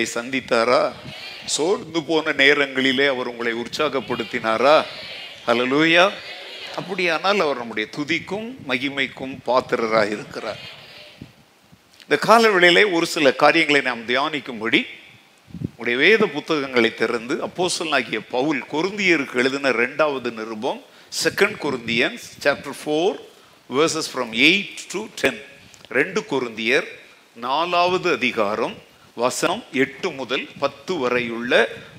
உங்களை சந்தித்தாரா? சோர்ந்து போன நேரங்களிலே அவர் உங்களை உற்சாகப்படுத்தினாரா? ஹalleluya. அப்படியானால் அவர் நம்முடைய துதிக்கும் மகிமைக்கும் பாத்திரராக இருக்கிறார். இந்த காலவெளியிலே ஒரு சில காரியங்களை நாம் தியானிக்கும்படி உடைய வேத புத்தகங்களை திறந்து அப்போசல் ஆகிய பவுல் கொருந்தியருக்கு எழுதின ரெண்டாவது நிருபம் second Corinthians chapter four verses from eight to ten ரெண்டு கொருந்தியர் நாலாவது அதிகாரம் வசனம் எட்டு முதல் பத்து வரையுள்ள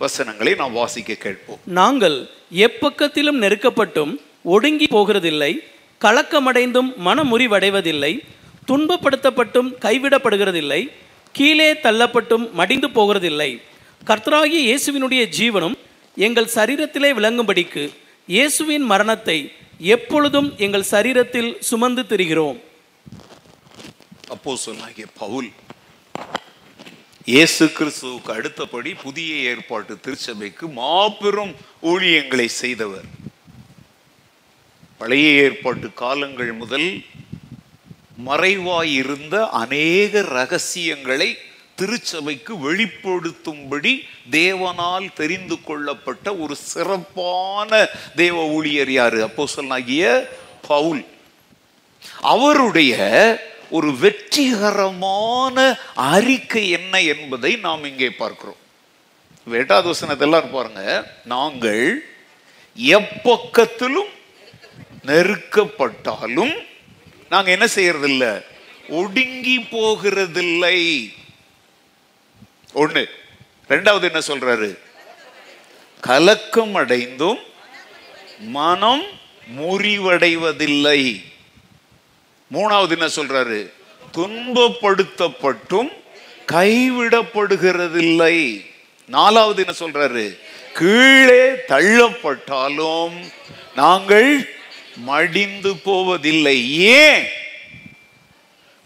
வசனங்களை நாம் வாசிக்க கேட்போம். நாங்கள் எப்பக்கத்திலும் நெருக்கப்பட்டும் ஒடுங்கி போகிறதில்லை கலக்கமடைந்தும் மனமுறிவடைவதில்லை துன்பப்படுத்தப்பட்டும் கைவிடப்படுகிறதில்லை கீழே தள்ளப்பட்டும் மடிந்து போகிறதில்லை. கர்த்தராகிய இயேசுவினுடைய ஜீவனும் எங்கள் சரீரத்திலே விளங்கும்படிக்கு இயேசுவின் மரணத்தை எப்பொழுதும் எங்கள் சரீரத்தில் சுமந்து திரிகிறோம். அப்போஸ்தலனாகிய பவுல் இயேசு கிறிஸ்துவுக்கு அடுத்தபடி புதிய ஏற்பாட்டு திருச்சபைக்கு மாபெரும் ஊழியங்களை செய்தவர். பழைய ஏற்பாட்டு காலங்கள் முதல் மறைவாயிருந்த அநேக ரகசியங்களை திருச்சபைக்கு வெளிப்படுத்தும்படி தேவனால் தெரிந்து கொள்ளப்பட்ட ஒரு சிறப்பான தேவ ஊழியர் யாரு? சொல்லாகிய பவுல். அவருடைய ஒரு வெற்றிகரமான அறிக்கை என்ன என்பதை நாம் இங்கே பார்க்கிறோம். எட்டாவது வசனத்தெல்லாம் பாருங்க. நாங்கள் எப்பக்கத்திலும் நெருக்கப்பட்டாலும் நாங்கள் என்ன செய்யறதில்ல? ஒடுங்கி போகிறதில்லை. ஒண்ணு. ரெண்டாவது என்ன சொல்றாரு? கலக்கம் அடைந்தும் மனம் முறிவடைவதில்லை. மூணாவது என்ன சொல்றாரு? துன்பப்படுத்தப்பட்டும் கைவிடப்படுகிறதில்லை. நாலாவது என்ன சொல்றாரு? கீழே தள்ளப்பட்டாலும் நாங்கள் மடிந்து போவதில்லை. ஏன்?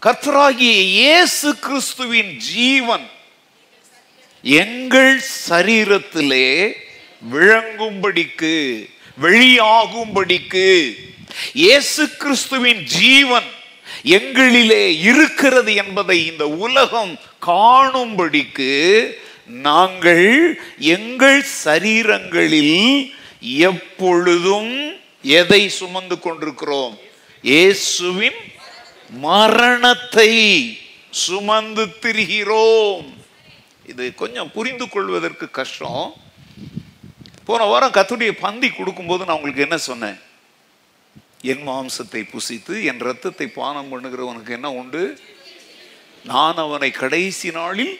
கர்த்தராகிய இயேசு கிறிஸ்துவின் ஜீவன் எங்கள் சரீரத்திலே விளங்கும்படிக்கு வெளியாகும்படிக்கு இயேசு கிறிஸ்துவின் ஜீவன் எங்களிலே இருக்கிறது என்பதை இந்த உலகம் காணும்படிக்கு நாங்கள் எங்கள் சரீரங்களில் எப்பொழுதும் எதை சுமந்து கொண்டிருக்கிறோம்? இயேசுவின் மரணத்தை சுமந்து திரிகிறோம். இது கொஞ்சம் புரிந்து கொள்வதற்கு கஷ்டம். போன வாரம் கத்துடைய பந்தி கொடுக்கும்போது நான் உங்களுக்கு என்ன சொன்னேன்? என் மாம்சத்தை புசித்து என் ரத்தத்தை பானம் பண்ணுகிறவனுக்கு என்ன உண்டு? நான் அவனை கடைசி நாளில்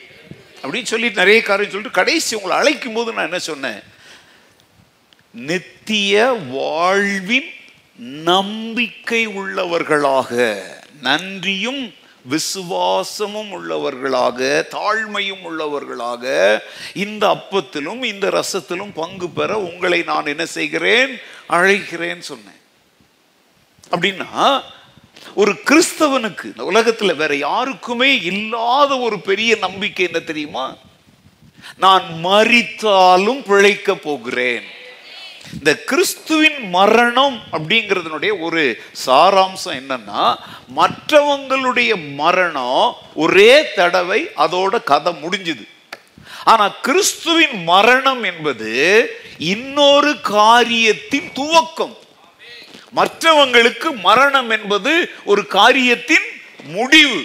அப்படின்னு சொல்லி நிறைய காரியம் சொல்லிட்டு கடைசி உங்களை அழைக்கும் போது நான் என்ன சொன்னேன்? நித்திய வாழ்வின் நம்பிக்கை உள்ளவர்களாக நன்றியும் விசுவாசமும் உள்ளவர்களாக தாழ்மையும் உள்ளவர்களாக இந்த அப்பத்திலும் இந்த ரசத்திலும் பங்கு பெற உங்களை நான் என்ன செய்கிறேன்? அழைக்கிறேன் சொன்னேன். அப்படின்னா ஒரு கிறிஸ்தவனுக்கு இந்த உலகத்தில் வேற யாருக்குமே இல்லாத ஒரு பெரிய நம்பிக்கை என்ன தெரியுமா? நான் மறித்தாலும் பிழைக்க போகிறேன். இந்த கிறிஸ்துவின் மரணம் அப்படிங்கிறதுனுடைய ஒரு சாராம்சம் என்னன்னா மற்றவங்களுடைய மரணம் ஒரே தடவை அதோட கதை முடிஞ்சுது. ஆனா கிறிஸ்துவின் மரணம் என்பது இன்னொரு காரியத்தின் துவக்கம். மற்றவங்களுக்கு மரணம் என்பது ஒரு காரியத்தின் முடிவு.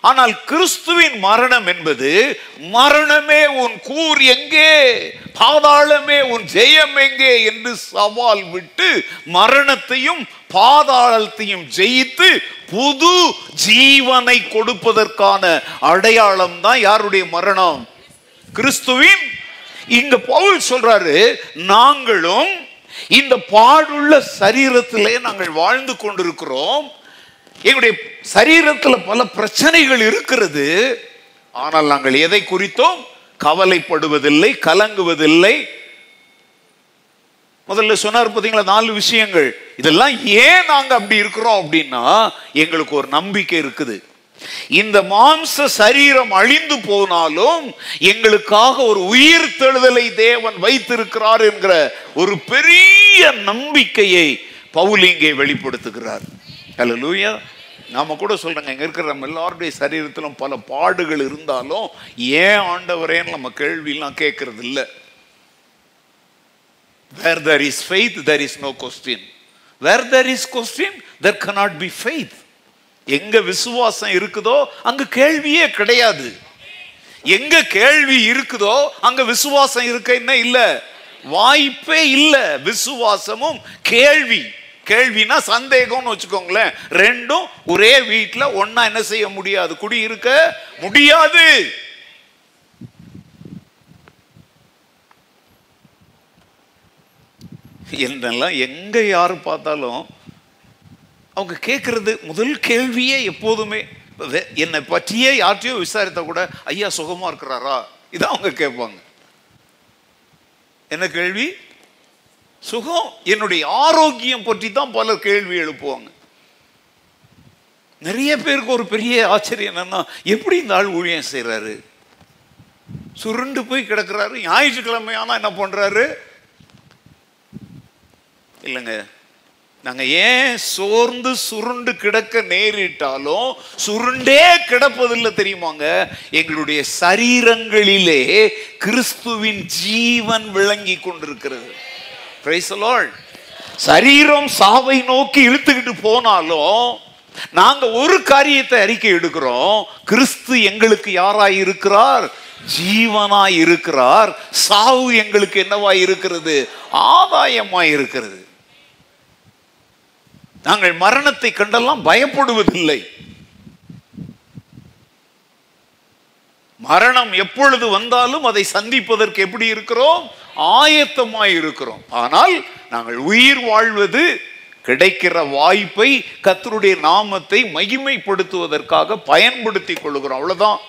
ஆனால் கிறிஸ்துவின் மரணம் என்பது மரணமே உன் கூர் எங்கே? பாதாளமே உன் ஜெயம் எங்கே? என்று சவால் விட்டு மரணத்தையும் பாதாளத்தையும் ஜெயித்து புது ஜீவனை கொடுப்பதற்கான அடையாளம் தான் யாருடைய மரணம்? கிறிஸ்துவின். இங்க பவுல் சொல்றாரு நாங்களும் இந்த பாடுள்ள சரீரத்திலே நாங்கள் வாழ்ந்து கொண்டிருக்கிறோம். எங்களுடைய சரீரத்தில் பல பிரச்சனைகள் இருக்கிறது. ஆனால் நாங்கள் எதை குறித்தோம்? கவலைப்படுவதில்லை கலங்குவதில்லை. முதல்ல சொன்னார் பார்த்தீங்களா நாலு விஷயங்கள். இதெல்லாம் ஏன் நாங்க அப்படி இருக்கிறோம் அப்படின்னா எங்களுக்கு ஒரு நம்பிக்கை இருக்குது. இந்த மாம்ச சரீரம் அழிந்து போனாலும் எங்களுக்காக ஒரு உயிர் தெழுதலை தேவன் வைத்திருக்கிறார் என்கிற ஒரு பெரிய நம்பிக்கையை பவுல் இங்கே வெளிப்படுத்துகிறார். லூயா நாம கூட சொல்றேங்க இங்க இருக்கிற நம்ம எல்லாருடைய சரீரத்திலும் பல பாடுகள் இருந்தாலும் ஏன் ஆண்டவரேன்னு நம்ம கேள்வியெல்லாம் கேட்கறது இல்லை where there is faith there is no question where there is question there cannot be faith எங்க விசுவாசம் இருக்குதோ அங்க கேள்வியே கிடையாது. எங்க கேள்வி இருக்குதோ அங்க விசுவாசம் இருக்க என்ன இல்ல? வாய்ப்பே இல்ல. விசுவாசமும் கேள்வி. கேள்வினா சந்தேகம்னு வச்சுக்கோங்களேன். ரெண்டும் ஒரே வீட்டில் ஒன்னா என்ன செய்ய முடியாது? குடி இருக்க முடியாது. என்னெல்லாம் எங்க யாரு பார்த்தாலும் அவங்க கேட்குறது முதல் கேள்வியே எப்போதுமே என்னை பற்றியே யார்ட்டையோ விசாரித்தா கூட ஐயா சுகமாக இருக்கிறாரா? இதான் அவங்க கேட்பாங்க. என்ன கேள்வி? சுகம் என்னுடைய ஆரோக்கியம் பற்றி தான் பலர் கேள்வி எழுப்புவாங்க. நிறைய பேருக்கு ஒரு பெரிய ஆச்சரியம் என்னன்னா எப்படி இந்த ஆள் ஊழியம் செய்கிறாரு சுருண்டு போய் கிடக்குறாரு ஞாயிற்றுக்கிழமை ஆனால் என்ன பண்ணுறாரு இல்லைங்க. நாங்கள் ஏன் சோர்ந்து சுருண்டு கிடக்க நேரிட்டாலும் சுருண்டே கிடப்பதில்லை தெரியுமாங்க? எங்களுடைய சரீரங்களிலே கிறிஸ்துவின் ஜீவன் விளங்கி கொண்டிருக்கிறது. சரீரம் சாவை நோக்கி இழுத்துக்கிட்டு போனாலும் நாங்க ஒரு காரியத்தை அறிக்கை எடுக்கிறோம். கிறிஸ்து எங்களுக்கு யாராய் இருக்கிறார்? ஜீவனாய் இருக்கிறார். சாவு எங்களுக்கு என்னவாய் இருக்கிறது? ஆதாயமாய் இருக்கிறது. நாங்கள் மரணத்தை கண்டெல்லாம் பயப்படுவதில்லை. மரணம் எப்பொழுது வந்தாலும் அதை சந்திப்பதற்கு எப்படி இருக்கிறோம்? ஆயத்தமாய் இருக்கிறோம் ஆனால் நாங்கள் உயிர் வாழ்வது கிடைக்கிற வாய்ப்பை கத்தருடைய நாமத்தை மகிமைப்படுத்துவதற்காக பயன்படுத்திக் கொள்கிறோம் அவ்வளவுதான்.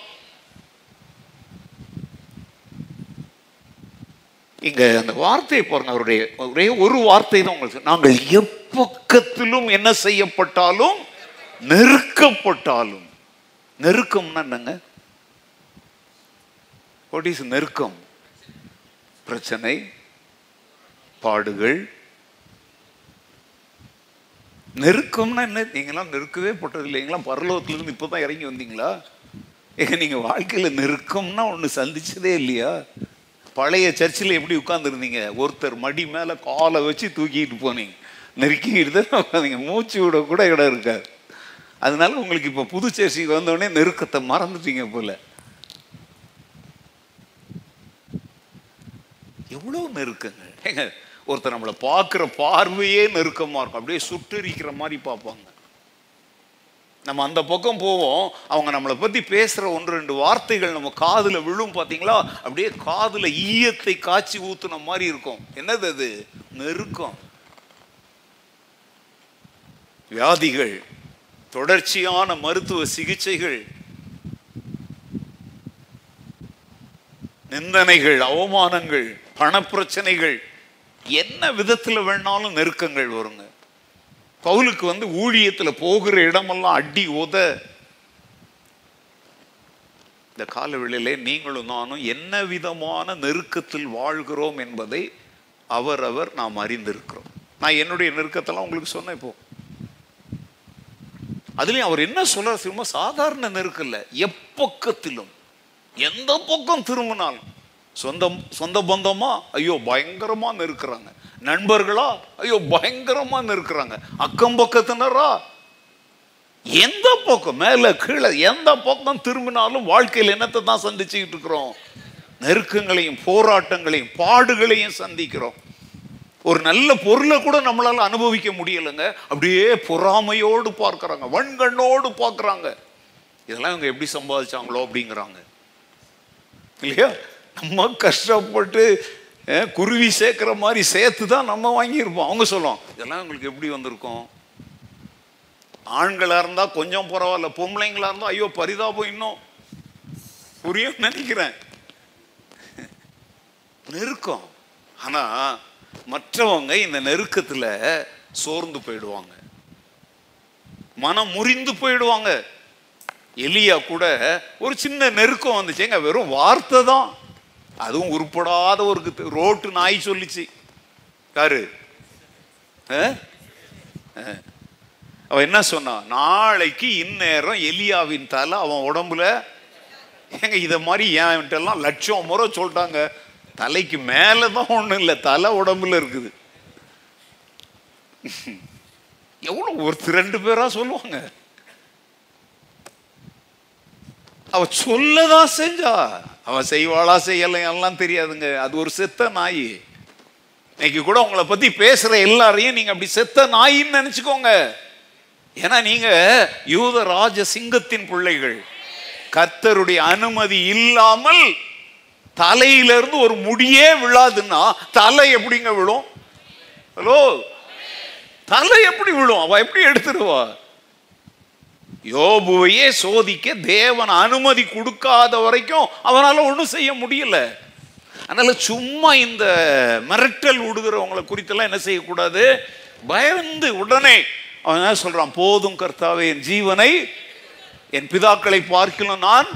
இங்க அந்த வார்த்தையை பாருங்க அவருடைய ஒரே ஒரு வார்த்தை தான் உங்களுக்கு நாங்கள் எப்பக்கத்திலும் என்ன செய்யப்பட்டாலும் நெருக்கப்பட்டாலும். நெருக்கம்னா என்னங்க? வாட் இஸ் நெருக்கம்? பிரச்சனை பாடுகள். நெருக்கம்னா என்ன? நீங்களாம் நெருக்கவே போட்டது இல்லைங்களா பரலோகத்துலேருந்து இப்போ தான் இறங்கி வந்தீங்களா? ஏங்க நீங்க வாழ்க்கையில நெருக்கம்னா ஒண்ணு சந்திச்சதே இல்லையா? பழைய சர்ச்சில் எப்படி உட்காந்துருந்தீங்க ஒருத்தர் மடி மேலே காலை வச்சு தூக்கிட்டு போனீங்க. நெருக்கிக்கிட்டு தான் உட்காந்தீங்க மூச்சு விட கூட இடம் இருக்காது. அதனால உங்களுக்கு இப்போ புது சர்ச்சைக்கு வந்தோடனே நெருக்கத்தை மறந்துட்டீங்க போல. எவ்வளோ நெருக்கங்கள் ஏங்க ஒருத்தர் நம்மளை பார்க்குற பார்வையே நெருக்கமாக இருக்கும். அப்படியே சுட்டரிக்கிற மாதிரி பார்ப்பாங்க. நம்ம அந்த பக்கம் போவோம் அவங்க நம்மளை பற்றி பேசுகிற ஒன்று ரெண்டு வார்த்தைகள் நம்ம காதுல விழும் பார்த்தீங்களா அப்படியே காதுல ஈயத்தை காய்ச்சி ஊத்துன மாதிரி இருக்கும். என்னது அது? நெருக்கம். வியாதிகள் தொடர்ச்சியான மருத்துவ சிகிச்சைகள் நிந்தனைகள் அவமானங்கள் பணப்பிரச்சனைகள் என்ன விதத்தில் வேணாலும் நெருக்கங்கள் வருங்க. பவுலுக்கு வந்து ஊழியத்தில் போகிற இடமெல்லாம் அடி உத. இந்த காலவெளியிலே நீங்களும் நானும் என்ன விதமான நெருக்கத்தில் வாழ்கிறோம் என்பதை அவரவர் நாம் அறிந்திருக்கிறோம். நான் என்னுடைய நெருக்கத்தெல்லாம் உங்களுக்கு சொன்னேன் இப்போ. அதுலேயும் அவர் என்ன சொல்றாரு திரும்ப சாதாரண நெருக்கம் எப்பக்கத்திலும் எந்த பக்கம் திரும்பினாலும் சொந்தம் சொந்த பந்தமா? ஐயோ பயங்கரமாக நெருக்கிறாங்க. நண்பர்களா? ஐயோ பயங்கரமா நெருக்கிறாங்க அக்கம் பக்கத்தினரா? எந்த பக்கம்? மேல கீழே எந்த பக்கம் திரும்பினாலும் வாழ்க்கையில் என்னத்தை தான் சந்திச்சுக்கிட்டு இருக்கிறோம்? நெருக்கங்களையும் போராட்டங்களையும் பாடுகளையும் சந்திக்கிறோம். ஒரு நல்ல பொருளை கூட நம்மளால அனுபவிக்க முடியலைங்க. அப்படியே பொறாமையோடு பார்க்குறாங்க. வன்கண்ணோடு பார்க்குறாங்க. இதெல்லாம் இவங்க எப்படி சம்பாதிச்சாங்களோ அப்படிங்கிறாங்க. இல்லையா? நம்ம கஷ்டப்பட்டு குருவி சேர்க்குற மாதிரி சேர்த்து தான் நம்ம வாங்கியிருப்போம். அவங்க சொல்லுவோம் இதெல்லாம் உங்களுக்கு எப்படி வந்திருக்கும்? ஆண்களாக இருந்தால் கொஞ்சம் பரவாயில்ல பொம்பளைங்களாக இருந்தால் ஐயோ பரிதாபம் இன்னும். புரியும் நினைக்கிறேன். நெருக்கம். ஆனால் மற்றவங்க இந்த நெருக்கத்தில் சோர்ந்து போயிடுவாங்க. மனம் முறிந்து போயிடுவாங்க. எலியா கூட ஒரு சின்ன நெருக்கம் வந்துச்சுங்க வெறும் வார்த்தை தான். அதுவும் உருப்படாத ஒரு ரோட்டு நாய் சொல்லிச்சு. யாரு? ஆ? ஆ. என்ன சொன்னான் நாளைக்கு இந்நேரம் எலியாவின் தலை அவன் உடம்புல. ஏங்க இதை மாதிரி என்கிட்டலாம் லட்சம் முறை சொல்லிட்டாங்க. தலைக்கு மேலே தான் ஒன்றும் இல்லை தலை உடம்புல இருக்குது. எவ்வளோ ஒருத்தர் ரெண்டு பேராக சொல்லுவாங்க. அவ சொல்லதான் செஞ்சா. அவ செய்வாளா செய்யலை எல்லாம் தெரியாதுங்க. அது ஒரு செத்த நாய். இன்னைக்கு கூட உங்களை பத்தி பேசுற எல்லாரையும் நீங்க அப்படி செத்த நாயின்னு நினைச்சுக்கோங்க. ஏன்னா நீங்க யூத ராஜ சிங்கத்தின் பிள்ளைகள். கர்த்தருடைய அனுமதி இல்லாமல் தலையிலிருந்து ஒரு முடியே விழாதுன்னா தலை எப்படிங்க விழும்? ஹலோ? தலை எப்படி விழும்? அவ எப்படி எடுத்துடுவா யோபுவையே சோதிக்க தேவன் அனுமதி கொடுக்காத வரைக்கும் அவனால் ஒன்றும் செய்ய முடியல. அதனால் சும்மா இந்த மிரட்டல் விடுகிறவங்களை குறித்தெல்லாம் என்ன செய்யக்கூடாது? பயந்து உடனே அவன் என்ன சொல்கிறான் போதும் கர்த்தாவே என் ஜீவனை என் பிதாக்களை பார்க்கலாம் நான்.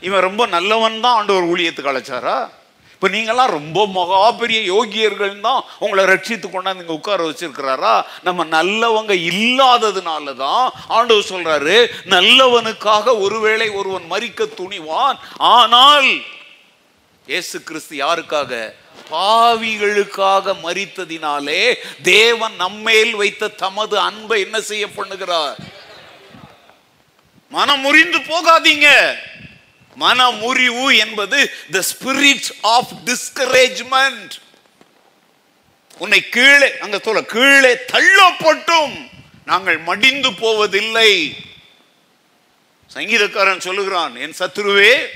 இவன் ரொம்ப நல்லவன் தான் ஆண்டவர் ஊழியத்துக்கு அழைச்சாரா? இப்போ நீங்களாம் ரொம்ப மகா பெரிய யோகியர்கள் தான் உங்களை ரட்சித்து கொண்டாந்து இங்கே உட்கார வச்சிருக்கிறாரா? நம்ம நல்லவங்க இல்லாததுனால தான் ஆண்டவர் சொல்றாரு நல்லவனுக்காக ஒருவேளை ஒருவன் மறிக்க துணிவான். ஆனால் இயேசு கிறிஸ்து யாருக்காக? பாவிகளுக்காக மறித்ததினாலே தேவன் நம்மேல் வைத்த தமது அன்பை என்ன செய்ய பண்ணுகிறார்? மனம் முறிந்து போகாதீங்க. மனமுறிவு என்பது த ஸ்பிரிட் ஆஃப் டிஸ்கரேஜ்மெண்ட் உன்னை கீழே அங்க சொல்ல கீழே தள்ளப்பட்டும். நாங்கள் மடிந்து போவதில்லை. சங்கீதக்காரன் சொல்லுகிறான் என் சத்ருவே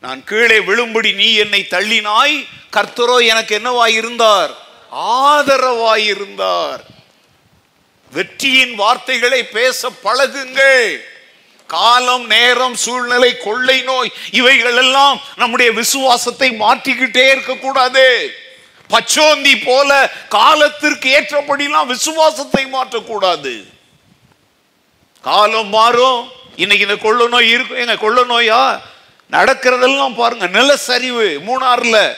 நான் கீழே விழும்படி நீ என்னை தள்ளினாய். கர்த்தரோ எனக்கு என்னவாயிருந்தார்? இருந்தார் வெற்றியின் வார்த்தைகளை பேச பழகுங்கள். காலம் நேரம் சூழ்நிலை கொள்ளை நோய் இவைகள் எல்லாம் நம்முடைய விசுவாசத்தை மாற்றிக்கிட்டே இருக்கக்கூடாது. பச்சோந்தி போல காலத்திற்கு ஏற்றபடிலாம் விசுவாசத்தை மாற்றக்கூடாது. காலம் மாறும். இன்னைக்கு இந்த கொள்ள நோய் இருக்கும் எங்க கொள்ள நோயா? நடக்கிறதெல்லாம் பாருங்க. நிலச்சரிவு மூணாறுல.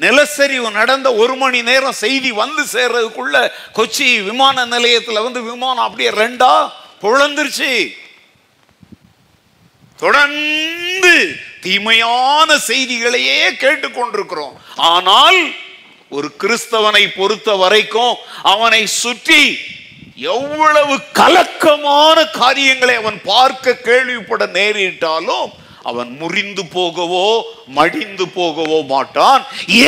நிலச்சரிவு நடந்த ஒரு மணி நேரம் செய்தி வந்து சேர்றதுக்குள்ள கொச்சி விமான நிலையத்தில் வந்து விமானம் அப்படியே ரெண்டா புழந்துருச்சு. தொடர்ந்து தீமையான செய்திகளையே கேட்டுக்கொண்டிருக்கிறோம். ஆனால் ஒரு கிறிஸ்தவனை பொறுத்த வரைக்கும் அவனை சுற்றி எவ்வளவு கலக்கமான காரியங்களை அவன் பார்க்க கேள்விப்பட நேரிட்டாலும் அவன் முறிந்து போகவோ மடிந்து போகவோ மாட்டான்.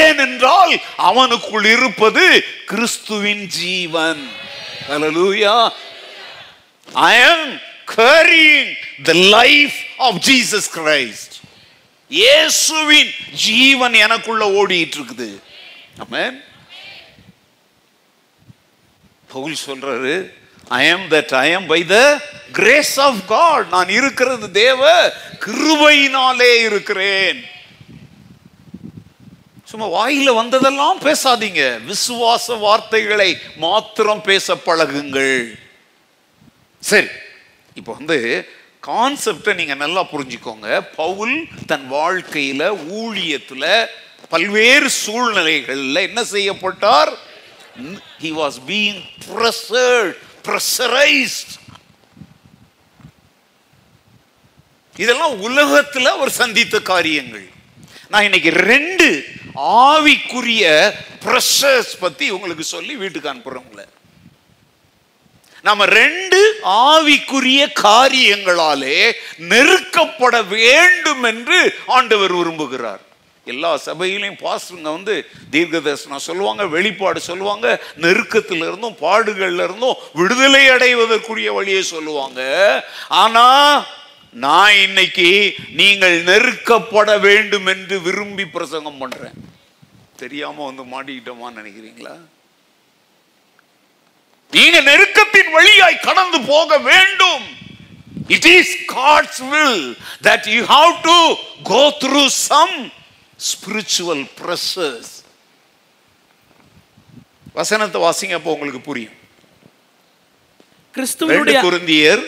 ஏனென்றால் அவனுக்குள் இருப்பது கிறிஸ்துவின் ஜீவன். ஹalleluya I am carrying the life of Jesus Christ. இயேசுவின் ஜீவன் எனக்குள்ள ஓடிட்டு இருக்குது ஆமென் பவுல் சொல்றாரு I am that I am by the grace of God நான் இருக்கிறது தேவ கிருபையினாலே இருக்கிறேன். சும்மா வாயில வந்ததெல்லாம் பேசாதீங்க. விசுவாச வார்த்தைகளை மாத்திரம் பேச பழகுங்கள். சரி. இப்போ வந்து கான்செப்டை நீங்கள் நல்லா புரிஞ்சுக்கோங்க. பவுல் தன் வாழ்க்கையில் ஊழியத்தில் பல்வேறு சூழ்நிலைகளில் என்ன செய்யப்பட்டார்? He was being pressured pressurized. இதெல்லாம் உலகத்தில் அவர் சந்தித்த காரியங்கள். நான் இன்னைக்கு ரெண்டு ஆவிக்குரிய ப்ரெஷர்ஸ் பற்றி உங்களுக்கு சொல்லி வீட்டுக்கு அனுப்புகிறவங்கள உங்களை. நம்ம ரெண்டு ஆவிக்குரிய காரியங்களாலே நெருக்கப்பட வேண்டும் என்று ஆண்டவர் விரும்புகிறார். எல்லா சபையிலையும் பாஸ்டருங்க வந்து தீர்க்க தரிசனம் சொல்லுவாங்க வெளிப்பாடு சொல்லுவாங்க நெருக்கத்தில் இருந்தும் பாடுகள்ல இருந்தும் விடுதலை அடைவதற்குரிய வழியை சொல்லுவாங்க. ஆனா நான் இன்னைக்கு நீங்கள் நெருக்கப்பட வேண்டும் என்று விரும்பி பிரசங்கம் பண்றேன். தெரியாம வந்து மாட்டிக்கிட்டோமான்னு நினைக்கிறீங்களா? நீங்க நெருக்கத்தின் வழியாய் கடந்து போக வேண்டும். It is God's will that you have to go through some spiritual pressures வசனத்தை வாசிங்க அப்போ உங்களுக்கு புரியும். கிறிஸ்துவனுடைய குருந்தியர்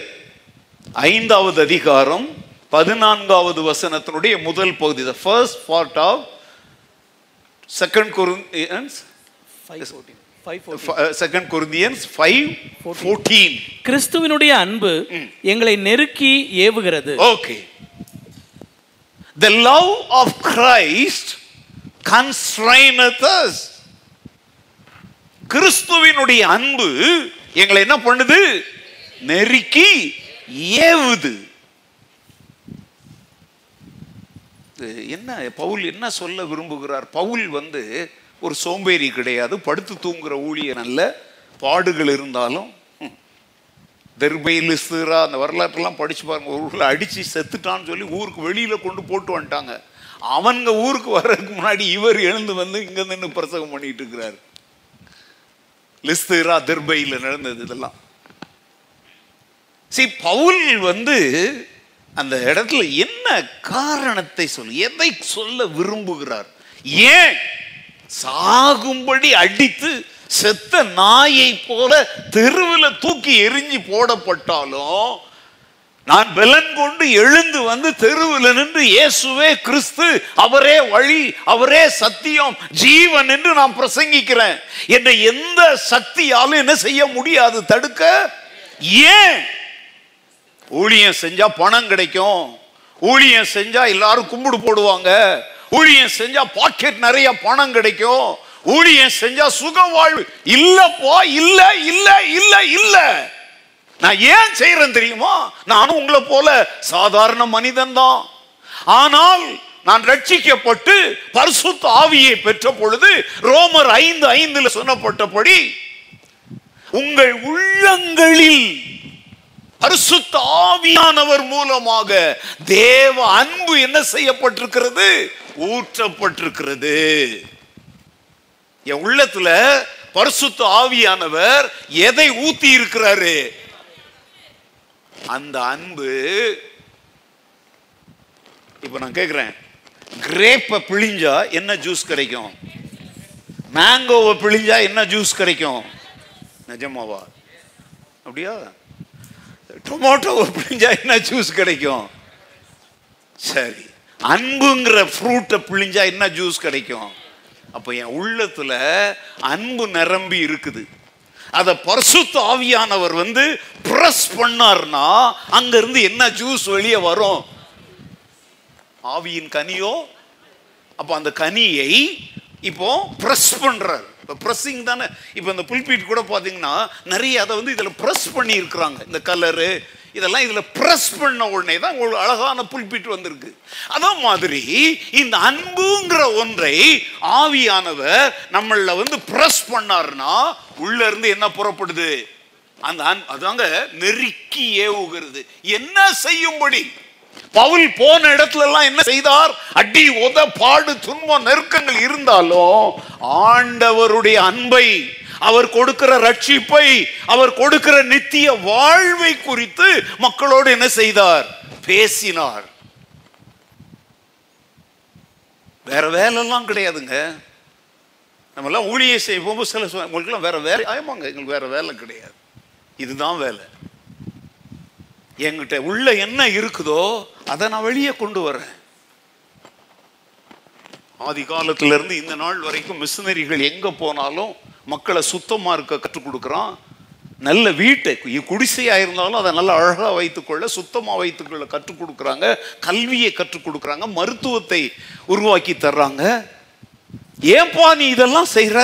ஐந்தாவது அதிகாரம் பதினான்காவது வசனத்தினுடைய முதல் பகுதி the first part of second Corinthians second Corinthians five fourteen கிறிஸ்துவினுடைய அன்பு எங்களை நெருக்கி ஏவுகிறது. Okay the love of Christ constraineth us. கிறிஸ்துவினுடைய அன்பு எங்களை என்ன பண்ணுது? நெருக்கி ஏவுது. என்ன பவுல் என்ன சொல்ல விரும்புகிறார்? பவுல் வந்து ஒரு சோம்பேறி கிடையாது படுத்து தூங்குற ஊழியன் அல்ல பாடுகள் இருந்தாலும் ம், தெர்பை லிஸ்துரா அந்த வரலாற்றெல்லாம் படிச்சு பாருங்க ஒரு ஊரில் அடிச்சு செத்துட்டான்னு சொல்லி ஊருக்கு வெளியில கொண்டு போட்டு வந்துட்டாங்க. அவங்க ஊருக்கு வர்றதுக்கு முன்னாடி இவர் எழுந்து வந்து இங்கே நின்று பிரசங்கம் பண்ணிட்டு இருக்கிறார். லிஸ்துரா தெர்பையில் நடந்தது இதெல்லாம். சரி பவுல் வந்து அந்த இடத்துல என்ன காரணத்தை சொல்லு எதை சொல்ல விரும்புகிறார்? ஏன்? சாகும்படி அடித்து செத்த நாயை போல தெருவில் தூக்கி எரிஞ்சு போடப்பட்டாலும் நான் பலன் கொண்டு எழுந்து வந்து தெருவில் நின்று இயேசுவே கிறிஸ்து அவரே வழி அவரே சத்தியம் ஜீவன் என்று நான் பிரசங்கிக்கிறேன். என்னை எந்த சக்தியாலும் என்ன செய்ய முடியாது தடுக்க? ஏன்? ஊழியம் செஞ்சா பணம் கிடைக்கும். ஊழியம் செஞ்சா எல்லாரும் கும்பிடு போடுவாங்க. ஊழியம் செஞ்சா பாக்கெட் நிறைய பணம் கிடைக்கும். ஊழியம் செஞ்சா சுக வாழ்வு. இல்லப்பா இல்ல இல்ல இல்ல இல்ல. நான் ஏன் செய்யறேன் தெரியுமா? நானும் உங்களை போல சாதாரண மனிதன் தான் ஆனால் நான் ரட்சிக்கப்பட்டு பரிசுத்த ஆவியை பெற்ற பொழுது ரோமர் ஐந்து ஐந்துல சொன்னப்பட்டபடி உங்கள் உள்ளங்களில் பரிசுத்த ஆவியானவர் மூலமாக தேவ அன்பு என்ன செய்யப்பட்டிருக்கிறது? ஊற்றப்பட்டிருக்கிறது. என் உள்ளத்துல பரிசுத்த ஆவியானவர் எதை ஊத்தி இருக்கிறாரு? அந்த அன்பு. இப்ப நான் கேக்குறேன். கிரேப்பை பிழிஞ்சா என்ன ஜூஸ் கிடைக்கும்? மேங்கோவை பிழிஞ்சா என்ன ஜூஸ் கிடைக்கும்? நிஜமாவா? அப்படியா? டொமேட்டோவை பிழிஞ்சா என்ன ஜூஸ் கிடைக்கும்? சரி. அன்புங்கிற ஃப்ரூட்டை பிழிஞ்சா என்ன ஜூஸ் கிடைக்கும்? அப்போ என் உள்ளத்தில் அன்பு நிரம்பி இருக்குது. அதை பரிசுத்த ஆவியானவர் வந்து ப்ரெஸ் பண்ணார்னா அங்கேருந்து என்ன ஜூஸ் வெளியே வரும்? ஆவியின் கனியோ? அப்போ அந்த கனியை இப்போ ப்ரெஸ் பண்ணுறார் இப்போ ப்ரெஸ்ஸிங் தானே. இப்போ இந்த புல்பீட் கூட பார்த்தீங்கன்னா நிறைய அதை வந்து இதில் ப்ரெஸ் பண்ணியிருக்கிறாங்க. இந்த கலரு இதெல்லாம் இதில் ப்ரெஸ் பண்ண உடனே தான் ஒரு அழகான புல்பிட்டு வந்திருக்கு. அதே மாதிரி இந்த அன்புங்கிற ஒன்றை ஆவியானவர் நம்மள வந்து ப்ரெஸ் பண்ணாருன்னா உள்ள இருந்து என்ன புறப்படுது? அந்த அன் அதாங்க நெருக்கி ஏவுகிறது. என்ன செய்யும்படி? பவுல் போன இடத்துல எல்லாம் என்ன செய்தார்? அடி உத பாடு துன்பம் நெருக்கங்கள் இருந்தாலும் ஆண்டவருடைய அன்பை அவர் கொடுக்கிற ரட்சிப்பை அவர் கொடுக்கிற நித்திய வாழ்வை குறித்து மக்களோடு என்ன செய்தார்? பேசினார். வேற வேலைலாம் கிடையாதுங்க. நம்ம எல்லாம் ஊழியை செய்வோம் சில உங்களுக்கு வேற வேலை ஆயமாங்க எங்களுக்கு வேற வேலை கிடையாது. இதுதான் வேலை. எங்கிட்ட உள்ள என்ன இருக்குதோ அதை நான் வெளியே கொண்டு வரேன். ஆதி காலத்துல இருந்து இந்த நாள் வரைக்கும் மிஷினரிகள் எங்க போனாலும் மக்களை சுத்தமா இருக்க கற்றுக் கொடுக்குறான். நல்ல வீட்டை குடிசையாக இருந்தாலும் அதை நல்லா அழகா வைத்துக்கொள்ள சுத்தமா வைத்துக்கொள்ள கற்றுக் கொடுக்குறாங்க. கல்வியை கற்றுக் கொடுக்குறாங்க. மருத்துவத்தை உருவாக்கி தர்றாங்க. ஏன்பா நீ இதெல்லாம் செய்யற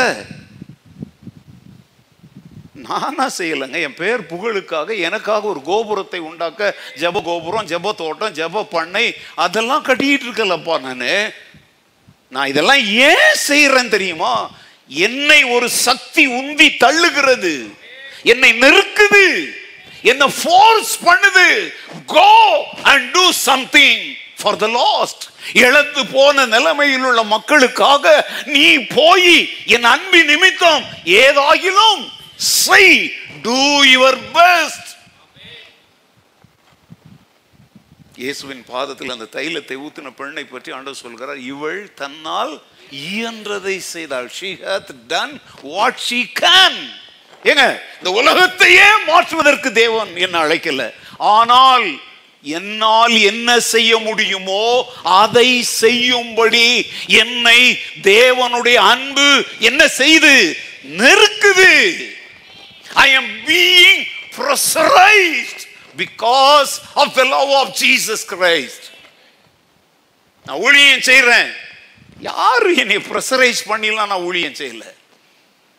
நானா செய்யலைங்க. என் பேர் புகழுக்காக எனக்காக ஒரு கோபுரத்தை உண்டாக்க ஜெப கோபுரம் ஜப தோட்டம் ஜெப பண்ணை அதெல்லாம் கட்டிக்கிட்டு இருக்கலப்பா நான். நான் இதெல்லாம் ஏன் செய்யறேன் தெரியுமா? என்னை ஒரு சக்தி உந்தி தள்ளுகிறது. என்னை நெருக்குது. என்ன ஃபோர்ஸ் பண்ணுது. Go and do something for the lost இழந்து போன நிலைமையில் உள்ள மக்களுக்காக நீ போய் என் அன்பு நிமித்தம் ஏதாகிலும் செய் டூ யுவர் பெஸ்ட் இயேசுவின் பாதத்தில் அந்த தைலத்தை ஊத்தின பெண்ணை பற்றி ஆண்டவர் சொல்கிறார் இவள் தன்னால் இயன்றதை செய்தாள் she hath done what she can ஏங்க இந்த உலகத்தையே மாற்றுவதற்கு தேவன் என்ன அழைக்கல. ஆனால் என்னால் என்ன செய்ய முடியுமோ அதை செய்யும்படி என்னை தேவனுடைய அன்பு என்ன செய்து நெருக்குது. I am being pressurised because of the love of Jesus Christ நான் ஊழியம் செய்கிறேன் யாரு என்னை ப்ரெஷரைஸ் பண்ணிலாம் நான் ஊழியம் செய்யல?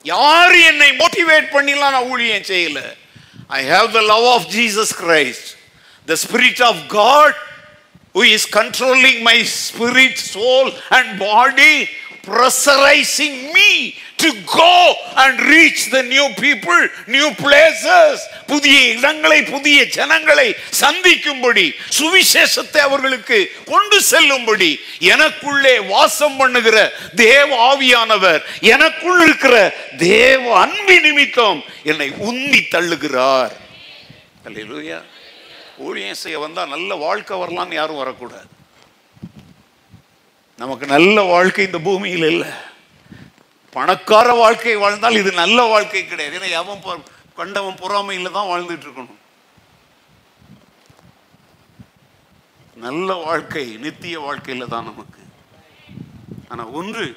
யாரு என்னை மோட்டிவேட் பண்ணிலாம் நான் ஊழியம் செய்யல? I have the love of Jesus Christ the spirit of God who is controlling my spirit, soul, and body, pressurizing me to go and reach the new people, new places, புதிய இடங்களை புதிய ஜனங்களை சந்திக்கும்படி சுவிசேஷத்தை அவர்களுக்கு கொண்டு செல்லும்படி எனக்குள்ளே வாசம் பண்ணுகிற தேவ ஆவியானவர் எனக்குள் இருக்கிற தேவ அன்பு நிமித்தம் என்னை உந்தி தள்ளுகிறார். ஊழியம் செய்ய வந்தா நல்ல வாழ்க்கை வரலாம்னு யாரும் வரக்கூடாது. நமக்கு நல்ல வாழ்க்கை இந்த பூமியில் இல்லை. பணக்கார வாழ்க்கை வாழ்ந்தால் இது நல்ல வாழ்க்கை கிடையாது. ஏன்னா எவன் கண்டவன் பொறாமையில தான் வாழ்ந்துட்டு இருக்கணும். நல்ல வாழ்க்கை நித்திய வாழ்க்கையில தான் நமக்கு. ஆனா ஒன்று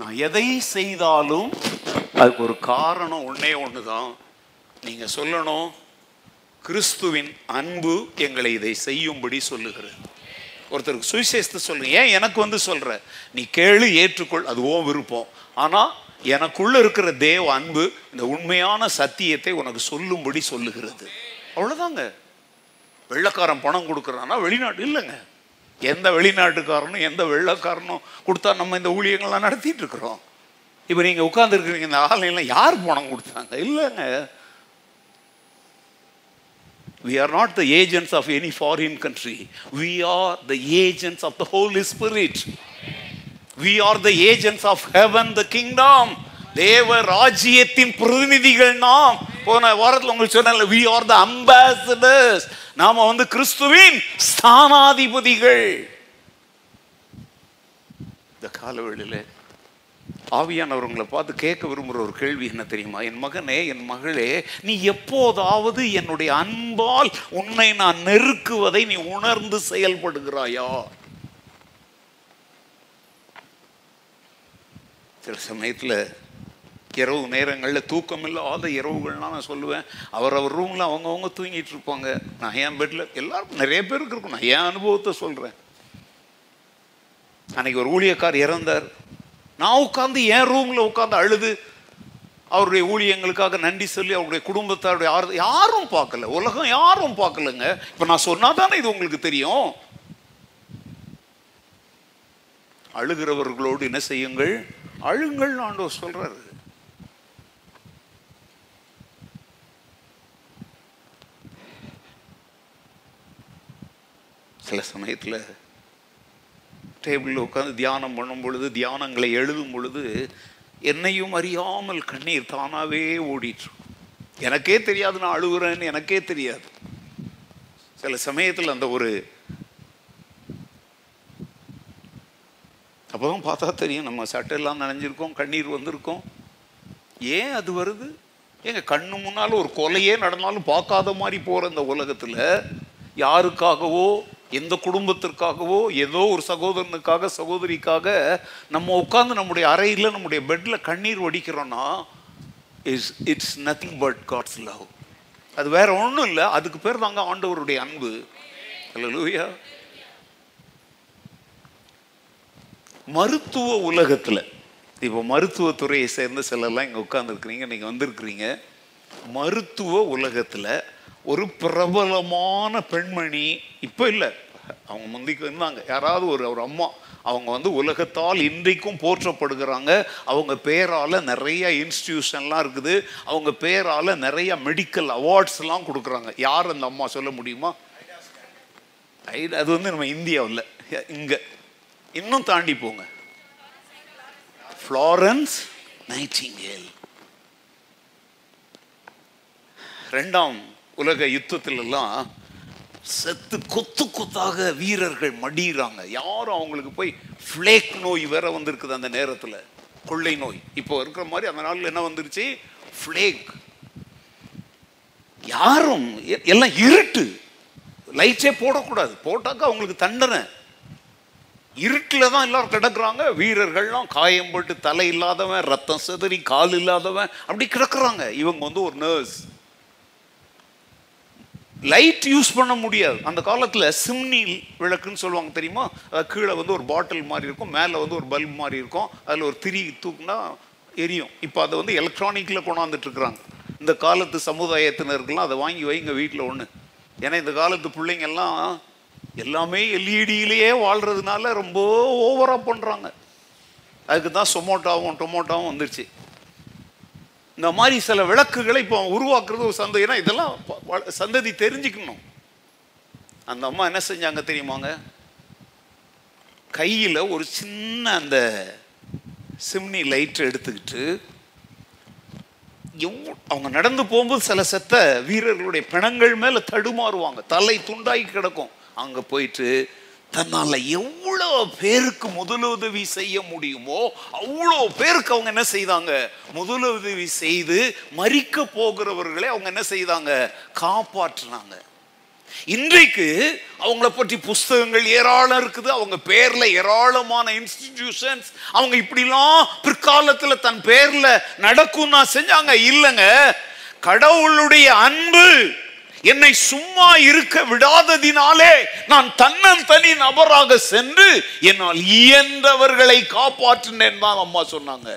நான் எதை செய்தாலும் அதுக்கு ஒரு காரணம் ஒன்னே ஒன்று தான் நீங்க சொல்லணும் கிறிஸ்துவின் அன்பு எங்களை இதை செய்யும்படி சொல்லுகிறது. ஒருத்தருக்கு சுவிசேஷத்தை சொல்லுங்க ஏன் எனக்கு வந்து சொல்கிற நீ கேளு ஏற்றுக்கொள் அது ஓ விருப்பம். ஆனால் எனக்குள்ளே இருக்கிற தேவ அன்பு இந்த உண்மையான சத்தியத்தை உனக்கு சொல்லும்படி சொல்லுகிறது. அவ்வளோதாங்க வெள்ளக்காரன் பணம் கொடுக்குறான்னா வெளிநாட்டு இல்லைங்க. எந்த வெளிநாட்டுக்காரனும் எந்த வெள்ளக்காரனும் கொடுத்தா நம்ம இந்த ஊழியங்கள்லாம் நடத்திட்டு இருக்கிறோம். இப்போ நீங்கள் உட்காந்துருக்குறீங்க இந்த ஆலையெல்லாம் யார் பணம் கொடுத்தாங்க? இல்லைங்க. We are not the agents of any foreign country. We are the agents of the Holy Spirit. We are the agents of heaven, the kingdom. தேவ ராஜ்யத்தின் பிரதிநிதிகள் நாம் போன வாரத்தில் உங்களுக்கு சொன்ன we are the ambassadors நாம வந்து கிறிஸ்துவின் ஸ்தானாதிபதிகள் இந்த காலவெளியில் ஆவியானவர் உங்களை பார்த்து கேட்க விரும்புகிற ஒரு கேள்வி என்ன தெரியுமா? என் மகனே என் மகளே நீ எப்போதாவது என்னுடைய அன்பால் உன்னை நான் நெருக்குவதை நீ உணர்ந்து செயல்படுகிறாயா? சில சமயத்தில் இரவு நேரங்களில் தூக்கம் இல்லாத இரவுகள்லாம் நான் சொல்லுவேன். அவர் அவர் ரூமில் அவங்கவுங்க தூங்கிட்டு இருப்பாங்க. நான் என் பெட்டில் எல்லாருக்கும் நிறைய பேருக்கு இருக்கும். நான் என் அனுபவத்தை சொல்கிறேன் அன்னைக்கு ஒரு ஊழியக்கார் இறந்தார். நான் உட்காந்து என் ரூமில் உட்காந்து அழுது அவருடைய ஊழியங்களுக்காக நன்றி சொல்லி அவருடைய குடும்பத்தாருடைய யார் யாரும் பார்க்கல. உலகம் யாரும் பார்க்கலங்க. இப்போ நான் சொன்னா தானே இது உங்களுக்கு தெரியும்? அழுகிறவர்களோடு என்ன செய்யுங்கள்? அழுங்கள் ஆண்டவர் சொல்றாரு. சில சமயத்தில் டேபிளில் உட்காந்து தியானம் பண்ணும் பொழுது தியானங்களை எழுதும் பொழுது என்னையும் அறியாமல் கண்ணீர் தானாவே ஓடிட்டு எனக்கே தெரியாது நான் அழுகுறேன்னு எனக்கே தெரியாது. சில சமயத்தில் அந்த ஒரு அப்போதான் பார்த்தா தெரியும். நம்ம சட்டையெல்லாம் நனைஞ்சிருக்கோம் கண்ணீர் வந்திருக்கோம். ஏன் அது வருது? ஏங்க கண்ணு முன்னால் ஒரு கொலையே நடந்தாலும் பார்க்காத மாதிரி போகிற இந்த உலகத்தில் யாருக்காகவோ எந்த குடும்பத்திற்காகவோ ஏதோ ஒரு சகோதரனுக்காக சகோதரிக்காக நம்ம உட்காந்து நம்முடைய அறையில் நம்முடைய பெட்டில் கண்ணீர் வடிக்கிறோன்னா is it's nothing but God's love அது வேற ஒன்றும் இல்லை. அதுக்கு பேர் தாங்க ஆண்டவருடைய அன்பு. லூயா மருத்துவ உலகத்தில் இப்போ மருத்துவத்துறையை சேர்ந்த சிலர்லாம் இங்கே உட்காந்துருக்குறீங்க நீங்கள் வந்திருக்கிறீங்க. மருத்துவ உலகத்தில் ஒரு பிரபலமான பெண்மணி இப்போ இல்லை. அவங்க முந்திக்கு இருந்தாங்க யாராவது ஒரு ஒரு அம்மா அவங்க வந்து உலகத்தால் இன்றைக்கும் போற்றப்படுகிறாங்க. அவங்க பேரால் நிறைய இன்ஸ்டிடியூஷன்லாம் இருக்குது. அவங்க பேரால் நிறைய மெடிக்கல் அவார்ட்ஸ்லாம் கொடுக்குறாங்க. யார் அந்த அம்மா சொல்ல முடியுமா? அது வந்து நம்ம இந்தியாவில் இங்கே. இன்னும் தாண்டி போங்க. Florence Nightingale. ரெண்டாம் உலக யுத்தத்திலெல்லாம் செத்து கொத்து கொத்தாக வீரர்கள் மடியிறாங்க. யாரும் அவங்களுக்கு போய் ஃப்ளேக் நோய் வேற வந்திருக்குது அந்த நேரத்தில். கொள்ளை நோய். இப்போ இருக்கிற மாதிரி அந்த நாளில் என்ன வந்துருச்சு? ஃப்ளேக் யாரும் எல்லாம் இருட்டு. லைட்ஸே போடக்கூடாது. போட்டாக்கா அவங்களுக்கு தண்டனை. இருட்டில் தான் எல்லாரும் கிடக்குறாங்க. வீரர்கள்லாம் காயம் போட்டு தலை இல்லாதவன் ரத்தம் சிதறி கால் இல்லாதவன் அப்படி கிடக்குறாங்க. இவங்க வந்து ஒரு நர்ஸ் லைட் யூஸ் பண்ண முடியாது. அந்த காலத்தில் சிம்னி விளக்குன்னு சொல்லுவாங்க தெரியுமா? கீழே வந்து ஒரு பாட்டில் மாதிரி இருக்கும் மேலே வந்து ஒரு பல்ப் மாதிரி இருக்கும். அதில் ஒரு திரி தூக்குனா எரியும். இப்போ அதை வந்து எலக்ட்ரானிக்கில் கொண்டாந்துட்டு இருக்கிறாங்க. இந்த காலத்து சமுதாயத்தினருக்கெல்லாம் அதை வாங்கி வைங்க வீட்டில் ஒன்று ஏன்னா இந்த காலத்து பிள்ளைங்கெல்லாம் எல்லாமே எல்இடியிலேயே வாழ்கிறதுனால ரொம்ப ஓவராக பண்ணுறாங்க அதுக்கு தான் சொமோட்டாவும் டொமோட்டாவும் வந்துருச்சு. இந்த மாதிரி சில விளக்குகளை இப்போ உருவாக்குறது ஒரு சந்ததினா இதெல்லாம் சந்ததி தெரிஞ்சுக்கணும். அந்த அம்மா என்ன செஞ்சாங்க தெரியுமாங்க? கையில் ஒரு சின்ன அந்த சிம்னி லைட்டை எடுத்துக்கிட்டு எவ்வளோ அவங்க நடந்து போகும்போது சில செத்த வீரர்களுடைய பிணங்கள் மேலே தடுமாறுவாங்க. தலை துண்டாகி கிடக்கும். அங்கே போயிட்டு தன்னால் எவ்வளோ பேருக்கு முதலுதவி செய்ய முடியுமோ அவ்வளோ பேருக்கு அவங்க என்ன செய்தாங்க? முதலுதவி செய்து மறிக்க போகிறவர்களை அவங்க என்ன செய்தாங்க? காப்பாற்றினாங்க. இன்றைக்கு அவங்கள பற்றி புஸ்தகங்கள் ஏராளம் இருக்குது. அவங்க பேரில் ஏராளமான இன்ஸ்டிடியூஷன்ஸ் அவங்க இப்படிலாம் பிற்காலத்தில் தன் பேரில் நடக்கும் நான் செஞ்சாங்க. இல்லைங்க. கடவுளுடைய அன்பு என்னை சும்மா இருக்க விடாததினாலே நான் தன்னன் தனி நபராக சென்று என்னால் இயன்றவர்களை காப்பாற்றினேன் தான் அம்மா சொன்னாங்க.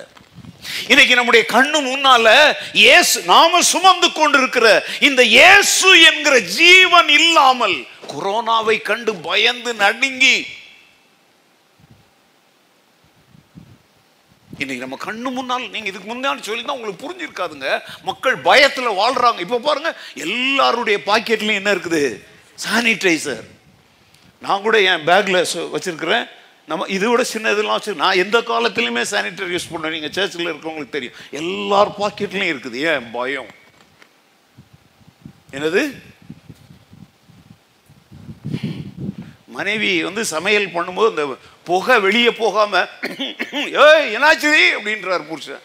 இன்னைக்கு நம்முடைய கண்ணு முன்னால இயேசு நாம சுமந்து கொண்டிருக்கிற இந்த இயேசு என்கிற ஜீவன் இல்லாமல் கொரோனாவை கண்டு பயந்து நடுங்கி இன்னைக்கு நம்ம கண்ணு முன்னால் நீங்க இதுக்கு முன்னாடி சொல்லி தான் உங்களுக்கு புரிஞ்சிருக்காதுங்க. மக்கள் பயத்துல வாழ்றாங்க. இப்ப பாருங்க எல்லாருடைய பாக்கெட்லயும் என்ன இருக்குது? சானிடைசர் நான் கூட என் பேக்ல வச்சிருக்கிறேன். நம்ம இது விட சின்ன இதெல்லாம் வச்சு நான் எந்த காலத்துலையுமே சானிடைசர் யூஸ் பண்ணுவேன். நீங்கள் சர்ச்சில் இருக்கிறவங்களுக்கு தெரியும். எல்லார் பாக்கெட்லையும் இருக்குது. ஏன்? பயம். என்னது? மனைவி வந்து சமையல் பண்ணும்போது இந்த புகை வெளியே போகாம ஏய் என்னாச்சு? அப்படின்றார் புருஷன்.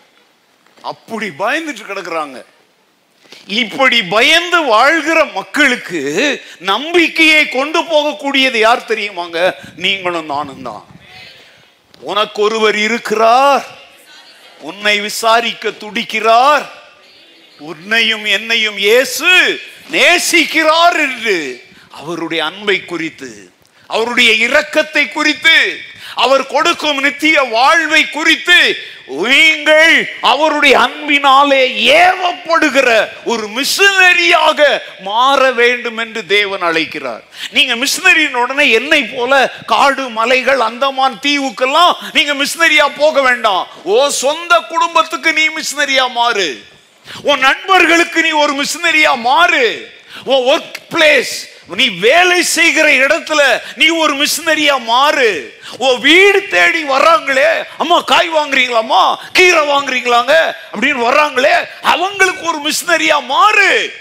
அப்படி பயந்துட்டு கிடக்குறாங்க. இப்படி பயந்து வாழ்கிற மக்களுக்கு நம்பிக்கையை கொண்டு போகக்கூடியது யார் தெரியுமாங்க? நீங்களும் நானும் தான். உனக்கு ஒருவர் இருக்கிறார். உன்னை விசாரிக்க துடிக்கிறார். உன்னையும் என்னையும் இயேசு நேசிக்கிறார் என்று அவருடைய அன்பை குறித்து அவருடைய இரக்கத்தை குறித்து அவர் கொடுக்கும் நித்திய வாழ்வை குறித்து நீங்கள் அவருடைய அன்பினாலே ஏவப்படுகிற ஒரு மிஷினரியாக மாற வேண்டும் என்று தேவன் அழைக்கிறார். நீங்க மிஷினரியின் உடனே என்னை போல காடு மலைகள் அந்தமான் தீவுக்கெல்லாம் நீங்க மிஷினரியா போக வேண்டாம். ஓ சொந்த குடும்பத்துக்கு நீ மிஷினரியா மாறு. உன் நண்பர்களுக்கு நீ ஒரு மிஷினரியா மாறு. உன் ஒர்க் பிளேஸ் நீ வேலை செய்கிற இடத்துல நீ ஒரு மிஷினரியா மாறு. ஓ வீடு தேடி வர்றாங்களே அம்மா காய் வாங்குறீங்களாம்மா கீரை வாங்குறீங்களாங்க அப்படின்னு வர்றாங்களே அவங்களுக்கு ஒரு மிஷினரியா மாறு.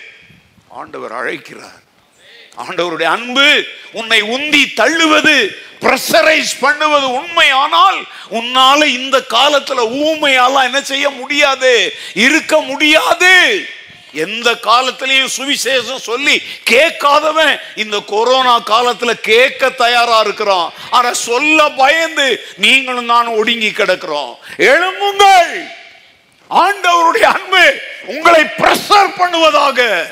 ஆண்டவர் அழைக்கிறார். ஆண்டவருடைய அன்பு உன்னை உந்தி தள்ளுவது பிரஷரைஸ் பண்ணுவது உண்மையானால் உன்னால இந்த காலத்துல ஊமையாலாம் என்ன செய்ய முடியாது இருக்க முடியாது. எந்த காலத்திலையும் சுவிசேஷம் சொல்லி கேட்காதவன் இந்த கொரோனா காலத்துல கேட்க தயாரா இருக்கிறான். ஆனா சொல்ல பயந்து நீங்களும் நானும் ஒடுங்கி கிடக்கிறோம். எழும்புங்கள். ஆண்டவருடைய அன்பு உங்களை பிரஷர் பண்ணுவதாக.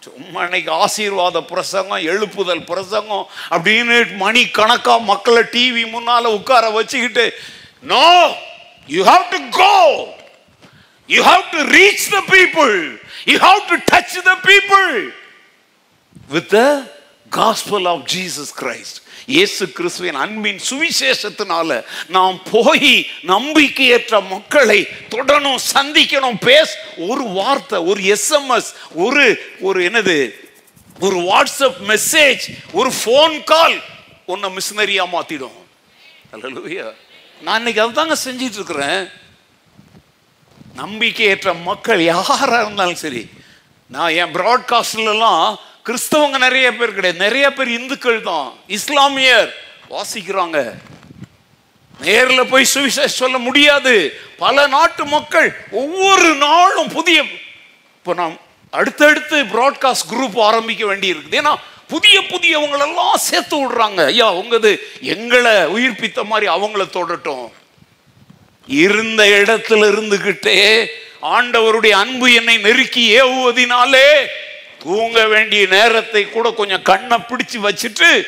சும்மா இன்னைக்கு ஆசீர்வாத பிரசங்கம் எழுப்புதல் பிரசங்கம் அப்படின்னு மணி கணக்கா மக்களை டிவி முன்னால உட்கார வச்சுக்கிட்டு no you have to go you have to reach the people you have to touch the people with the gospel of Jesus Christ இயேசு கிறிஸ்துவின் அன்பின் சுவிசேஷத்தினால நாம் போய் நம்பிக்கையற்ற மக்களை தொடணும் சந்திக்கணும் பேச ஒரு வார்த்தை ஒரு எஸ்எம்எஸ் ஒரு ஒரு என்னது ஒரு வாட்ஸ்அப் மெசேஜ் ஒரு ஃபோன் கால் உன்னை மிஷினரியா மாத்திடும். நான் இன்னைக்கு அதுதாங்க செஞ்சிட்டு இருக்கிறேன். நம்பிக்கையற்ற மக்கள் யாராக இருந்தாலும் சரி நான் என் ப்ராட்காஸ்ட்லாம் கிறிஸ்தவங்க நிறைய பேர் கிடையாது. நிறைய பேர் இந்துக்கள் தான். இஸ்லாமியர் வாசிக்கிறாங்க. நேரில் போய் சுவிசேஷம் சொல்ல முடியாது. பல நாட்டு மக்கள் ஒவ்வொரு நாளும் புதிய இப்போ நாம் அடுத்தடுத்து ப்ராட்காஸ்ட் குரூப் ஆரம்பிக்க வேண்டி இருக்குது ஏன்னா புதிய புதியவங்களெல்லாம் சேர்த்து விடுறாங்க. ஐயா உங்கது எங்களை உயிர்ப்பித்த மாதிரி அவங்கள தொடட்டும். இருந்த இடத்துல இருந்துகிட்டே ஆண்டவருடைய அன்பு என்னை நெருக்கி ஏவுவதினாலே தூங்க வேண்டிய நேரத்தை கூட கொஞ்சம் கண்ணை பிடிச்சு வச்சுட்டு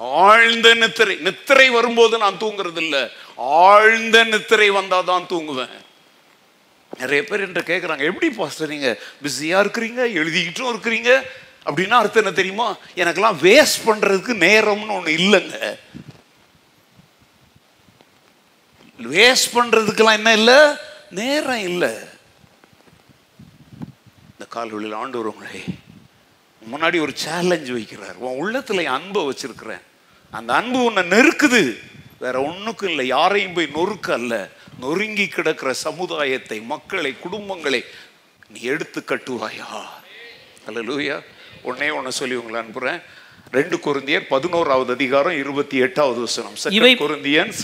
ஆழ்ந்த நித்திரை நித்திரை வரும்போது நான் தூங்குறது இல்லை ஆழ்ந்த நித்திரை வந்தால் தான் தூங்குவேன். நிறைய பேர் என்று கேட்குறாங்க எப்படி பாஸ்டர் நீங்கள் பிஸியாக இருக்கிறீங்க? எழுதிக்கிட்டும் இருக்கிறீங்க? அப்படின்னா அர்த்தம் என்ன தெரியுமா? எனக்கெல்லாம் வேஸ்ட் பண்ணுறதுக்கு நேரம்னு ஒன்று இல்லைங்க. வேஸ்ட் பண்றதுக்கெல்லாம் என்ன இல்லை? நேரம் இல்லை. இந்த கால்வெளியில் ஆண்டு உங்களை முன்னாடி ஒரு சேலஞ்ச் வைக்கிறார். உன் உள்ளத்துல அன்பை வச்சிருக்கிறேன். அந்த அன்பு உன்னை நெருக்குது. வேற ஒன்றுக்கும் இல்லை. யாரையும் போய் நொறுக்க அல்ல. நொறுங்கி கிடக்கிற சமுதாயத்தை மக்களை குடும்பங்களை நீ எடுத்து கட்டுவாயா? அல்ல உன்னே ஒன்று சொல்லி உங்களை அனுப்புகிறேன் ரெண்டு கொரிந்தியர் பதினோராவது அதிகாரம் இருபத்தி எட்டாவது வசனம். இவை- Corinthians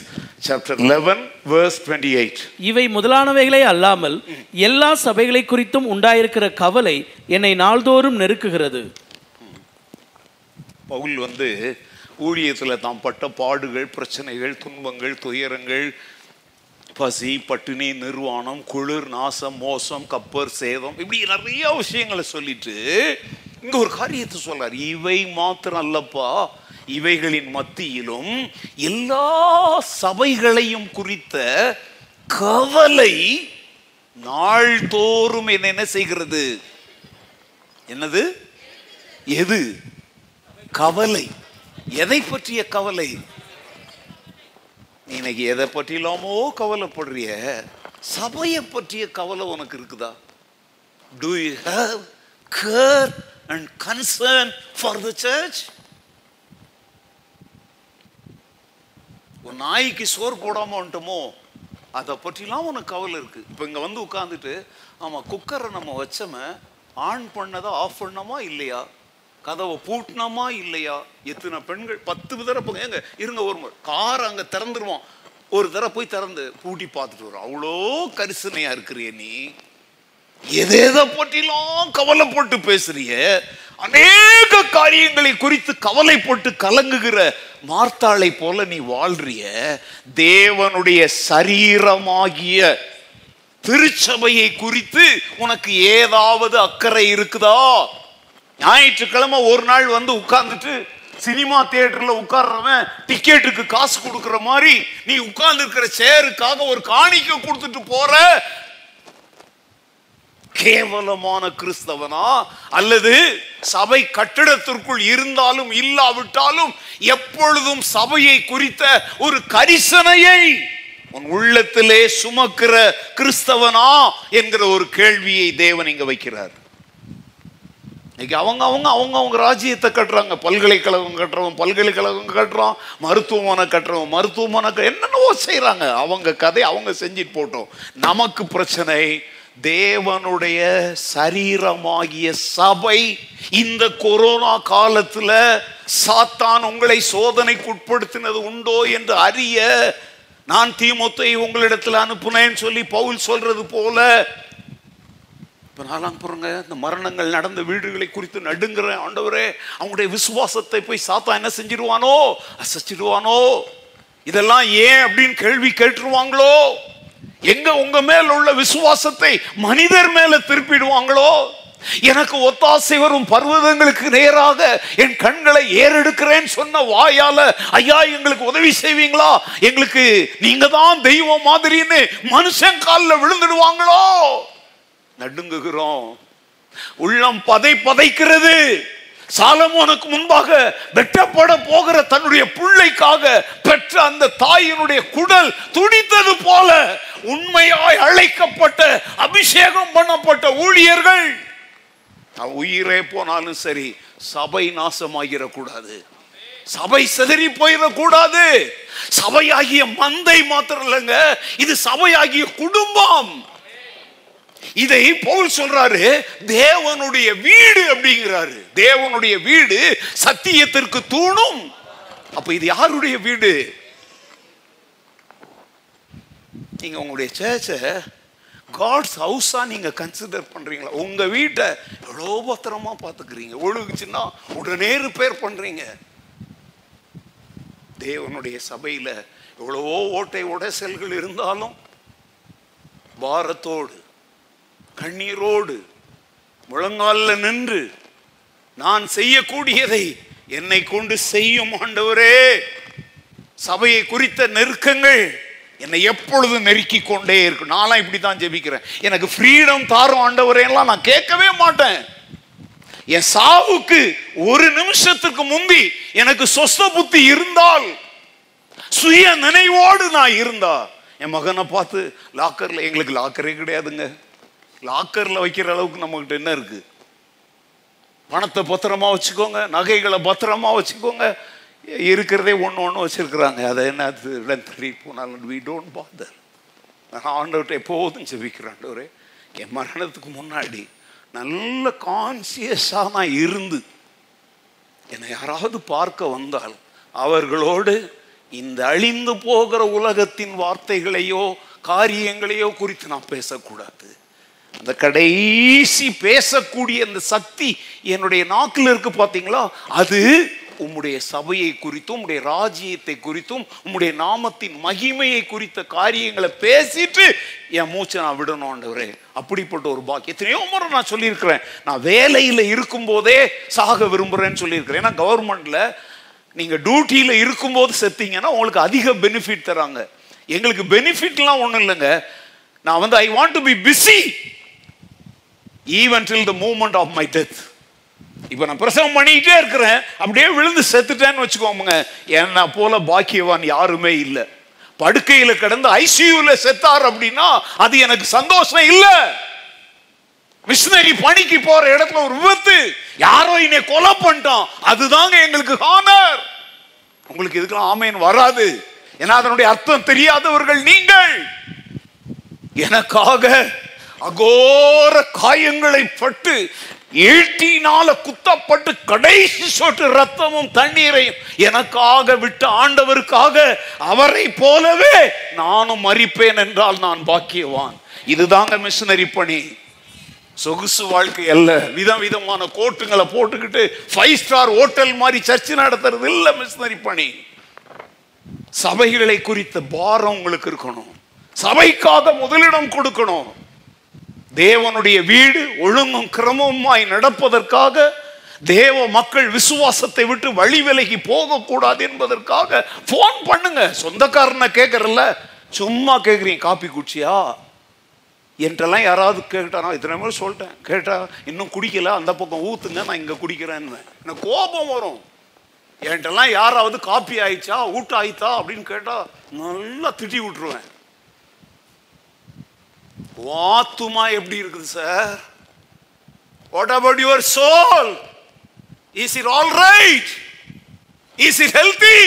chapter eleven verse twenty eight இவை முதலானவைகளே அல்லாமல் எல்லா சபைகளை குறித்தும் உண்டாயிருக்கிற கவலை என்னை நாள்தோறும் நெருக்குகிறது. பவுல் வந்து ஊழியத்தில் தாம் பட்ட பாடுகள் பிரச்சனைகள் துன்பங்கள் துயரங்கள் பசி பட்டினி நிர்வாணம் குளிர் நாசம் மோசம் கப்பர் சேதம் இப்படி நிறைய விஷயங்களை சொல்லிட்டு இங்க ஒரு காரியத்தை சொல்றார் இவை மாத்திரம் அல்லப்பா இவைகளின் மத்தியிலும் எல்லா சபைகளையும் குறித்த கவலை நாள்தோறும் என்ன என்ன செய்கிறது? என்னது? எது? கவலை. எதை பற்றிய கவலை? இன்னைக்கு எதை பற்றிலாமோ கவலைப்படுறிய? சபையை பற்றிய கவலை உனக்கு இருக்குதா? Do you have care and concern for the church ஒரு நாய்க்கு சோறு போடாம வந்துட்டோமோ அதை பற்றிலாம் உனக்கு கவலை இருக்கு. இப்போ இங்கே வந்து உட்காந்துட்டு ஆமாம் குக்கரை நம்ம வச்சோமே ஆன் பண்ணதை ஆஃப் பண்ணோமா இல்லையா? கதவை பூட்டினோமா இல்லையா? எத்தனை பெண்கள் பத்து தடவை போங்க ஏங்க இருங்க ஒரு கார் அங்கே திறந்துருவோம் ஒரு தடவை போய் திறந்து பூட்டி பார்த்துட்டு வரும். அவ்வளோ கரிசனையாக இருக்கிறிய நீ. எதேத பற்றிலாம் கவலைப்பட்டு பேசுறிய. அநேக காரியங்களை குறித்து கவலை போட்டு கலங்குகிற மார்த்தாளை போல நீ வாழ்றிய. தேவனுடைய சரீரமாகிய திருச்சபையை குறித்து உனக்கு ஏதாவது அக்கறை இருக்குதா? ஞாயிற்றுக்கிழமை ஒரு நாள் வந்து உட்கார்ந்துட்டு சினிமா தியேட்டர்ல உட்கார்றவன் டிக்கெட்டுக்கு காசு கொடுக்கிற மாதிரி நீ உட்கார்ந்து இருக்கிற சேருக்காக ஒரு காணிக்க கொடுத்துட்டு போற. கேவலமான கிறிஸ்தவனா? அல்லது சபை கட்டிடத்திற்குள் இருந்தாலும் இல்லாவிட்டாலும் எப்பொழுதும் சபையை குறித்த ஒரு கரிசனையை உன் உள்ளத்திலே சுமக்கிற கிறிஸ்தவனா என்கிற ஒரு கேள்வியை தேவன் இங்க வைக்கிறார். இன்னைக்கு அவங்க அவங்க அவங்க அவங்க ராஜ்யத்தை கட்டுறாங்க. பல்கலைக்கழகம் கட்டுறவன் பல்கலைக்கழகம் கட்டுறோம் மருத்துவமனை கட்டுறவன் மருத்துவமனை க- என்னென்னவோ செய்கிறாங்க அவங்க கதை அவங்க செஞ்சுட்டு போட்டோம். நமக்கு பிரச்சனை தேவனுடைய சரீரமாகிய சபை இந்த கொரோனா காலத்துல சாத்தான் உங்களை சோதனைக்கு உட்படுத்தினது உண்டோ என்று அறிய நான் தீமொத்தை உங்களிடத்தில் அனுப்புனேன்னு சொல்லி பவுல் சொல்றது போல இப்போ நாலாம் பாருங்க இந்த மரணங்கள் நடந்த வீடுகளை குறித்து நடுங்கிற ஆண்டவரே அவங்களுடைய விசுவாசத்தை போய் சாத்தா என்ன செஞ்சிருவானோ? அசைச்சிடுவானோ இதெல்லாம் ஏன் அப்படின்னு கேள்வி கேட்டுருவாங்களோ? எங்க உங்க மேல் உள்ள விசுவாசத்தை மனிதர் மேல திருப்பிடுவாங்களோ? எனக்கு ஒத்தாசை வரும் பர்வதங்களுக்கு நேராக என் கண்களை ஏறெடுக்கிறேன் சொன்ன வாயால ஐயா எங்களுக்கு உதவி செய்வீங்களா? எங்களுக்கு நீங்க தான் தெய்வம் மாதிரின்னு மனுஷன் காலில் விழுந்துடுவாங்களோ? நடுங்குகிறோம். உள்ளம் பதை பதைக்கிறது. சாலமோனுக்கு முன்பாக வெட்டப்பட போகிற தன்னுடைய பிள்ளைக்காக பெற்ற அந்த தாயினுடைய குடல் துடித்தது போல உண்மையாய் அழைக்கப்பட்ட அபிஷேகம் பண்ணப்பட்ட ஊழியர்கள். நான் உயிரே போனாலும் சரி சபை நாசமாகிடக்கூடாது. சபை சிதறி போயிடக்கூடாது. சபையாகிய மந்தை மாத்திரம் இல்லைங்க இது சபையாகிய குடும்பம். இதை பவுல் சொல்றாரு தேவனுடைய வீடு அப்படிங்கிறாரு. தேவனுடைய வீடு சத்தியத்திற்கு தூணும். அப்ப இது யாருடைய வீடு? நீங்க உங்களுடைய சேச்சை காட்ஸ் ஹவுஸா நீங்க கன்சிடர் பண்றீங்களா? உங்க வீட்டை எவ்வளோ பத்திரமா பார்த்துக்கிறீங்க? ஒழுகுச்சுன்னா உடனே ரிப்பேர் பண்றீங்க. தேவனுடைய சபையில எவ்வளவோ ஓட்டை உடைசல்கள் இருந்தாலும் பாரத்தோடு கண்ணீரோடு முழங்காலில் நின்று நான் செய்யக்கூடியதை என்னை கொண்டு செய்யும் ஆண்டவரே. சபையை குறித்த நெருக்கங்கள் என்னை எப்பொழுதும் நெருக்கி கொண்டே இருக்கும் நான்லாம் இப்படி தான் ஜெபிக்கிறேன். எனக்கு ஃப்ரீடம் தாரும் ஆண்டவரையெல்லாம் நான் கேட்கவே மாட்டேன். என் சாவுக்கு ஒரு நிமிஷத்துக்கு முந்தி எனக்கு சொஸ்த புத்தி இருந்தால் சுய நினைவோடு நான் இருந்தா என் மகனை பார்த்து லாக்கர்ல எங்களுக்கு லாக்கரே கிடையாதுங்க. லாக்கர்ல வைக்கிற அளவுக்கு நம்மகிட்ட என்ன இருக்கு? பணத்தை பத்திரமா வச்சுக்கோங்க. நகைகளை பத்திரமா வச்சுக்கோங்க. இருக்கிறதே ஒன்று ஒன்று வச்சுருக்குறாங்க. அதை என்ன அது தள்ளி போனாலும் வி டோன்ட் பாதர் நான் ஆண்டவர்கிட்ட எப்போதும் ஜெபிக்கிறேன் ஒரு என் மரணத்துக்கு முன்னாடி நல்ல கான்சியஸாக நான் இருந்து என்னை யாராவது பார்க்க வந்தால் அவர்களோடு இந்த அழிந்து போகிற உலகத்தின் வார்த்தைகளையோ காரியங்களையோ குறித்து நான் பேசக்கூடாது. அந்த கடைசி பேசக்கூடிய அந்த சக்தி என்னுடைய நாக்கில் இருக்கு பார்த்தீங்களா? அது உம்முடைய சபையை குறித்தும் உம்முடைய ராஜ்யத்தை குறித்தும் உம்முடைய நாமத்தின் மகிமையை குறித்த காரியங்களை பேசிட்டு என் மூச்சை நான் விடணும் ஆண்டவரே. அப்படிப்பட்ட ஒரு பாக்கி எத்தனையோ முறை நான் சொல்லியிருக்கிறேன். நான் வேலையில் இருக்கும்போதே சாக விரும்புகிறேன்னு சொல்லியிருக்கிறேன். ஏன்னா கவர்மெண்ட்ல நீங்கள் டியூட்டியில் இருக்கும்போது செத்தீங்கன்னா உங்களுக்கு அதிக பெனிஃபிட் தராங்க. எங்களுக்கு பெனிஃபிட்லாம் ஒன்றும் இல்லைங்க. நான் வந்து I want to be busy even till the moment of my death இப்போ நான் பிரசவம் பண்ணிக்கிட்டே இருக்கிறேன். அப்படியே விழுந்து செத்துட்டேன்னு வச்சுக்கோமுங்க. என்ன போல பாக்கியவான் யாருமே இல்லை. படுக்கையில் கிடந்து ஐசியூவில் செத்தார் அப்படின்னா அது எனக்கு சந்தோஷம் இல்லை. மிஷினரி பணிக்கு போற இடத்துல ஒரு விபத்து. யாரோ என்னை கொலை பண்ணிட்டான். அதுதாங்க எங்களுக்கு ஹானர் உங்களுக்கு இதுக்கெல்லாம் ஆமையன் வராது. ஏன்னா அதனுடைய அர்த்தம் தெரியாதவர்கள் நீங்கள். எனக்காக அகோர காயங்களை பட்டு ஈட்டினால குத்தப்பட்டு கடைசி சொட்டு ரத்தமும் தண்ணீரையும் எனக்காக விட்ட ஆண்டவருக்காக அவரை போலவே நானும் மறிப்பேன் என்றால் நான் பாக்கியவான். இதுதாங்க மிஷினரி பணி. சொகுசு வாழ்க்கை அல்ல. விதம் விதமான கோட்டுங்களை போட்டுக்கிட்டு ஃபைவ் ஸ்டார் ஹோட்டல் மாதிரி சர்ச் நடத்துறது இல்லை மிஷினரி பணி. சபைகளை குறித்த பாரம் உங்களுக்கு இருக்கணும். சபைக்காக முதலிடம் கொடுக்கணும். தேவனுடைய வீடு ஒழுங்கும் கிரமமாய் நடப்பதற்காக தேவ மக்கள் விசுவாசத்தை விட்டு வழி விலகி போகக்கூடாது என்பதற்காக போன் பண்ணுங்க. சொந்தக்காரனை கேட்கறல்ல சும்மா கேட்குறீங்க காப்பி குடிச்சியா? என்றெல்லாம் யாராவது கேட்டானா இத்தனை முறை சொல்லிட்டேன். கேட்டா இன்னும் குடிக்கல. அந்த பக்கம் ஊத்துங்க. நான் இங்க குடிக்கிறேன்னு. எனக்கு கோபம் வரும். என்கிட்டலாம் யாராவது காப்பி ஆயிடுச்சா? ஊட்ட ஆயிட்டா அப்படின்னு கேட்டா நல்லா திட்டி விட்டுருவேன். ஆத்துமா எப்படி இருக்குது sir? What about your soul is it all right is it healthy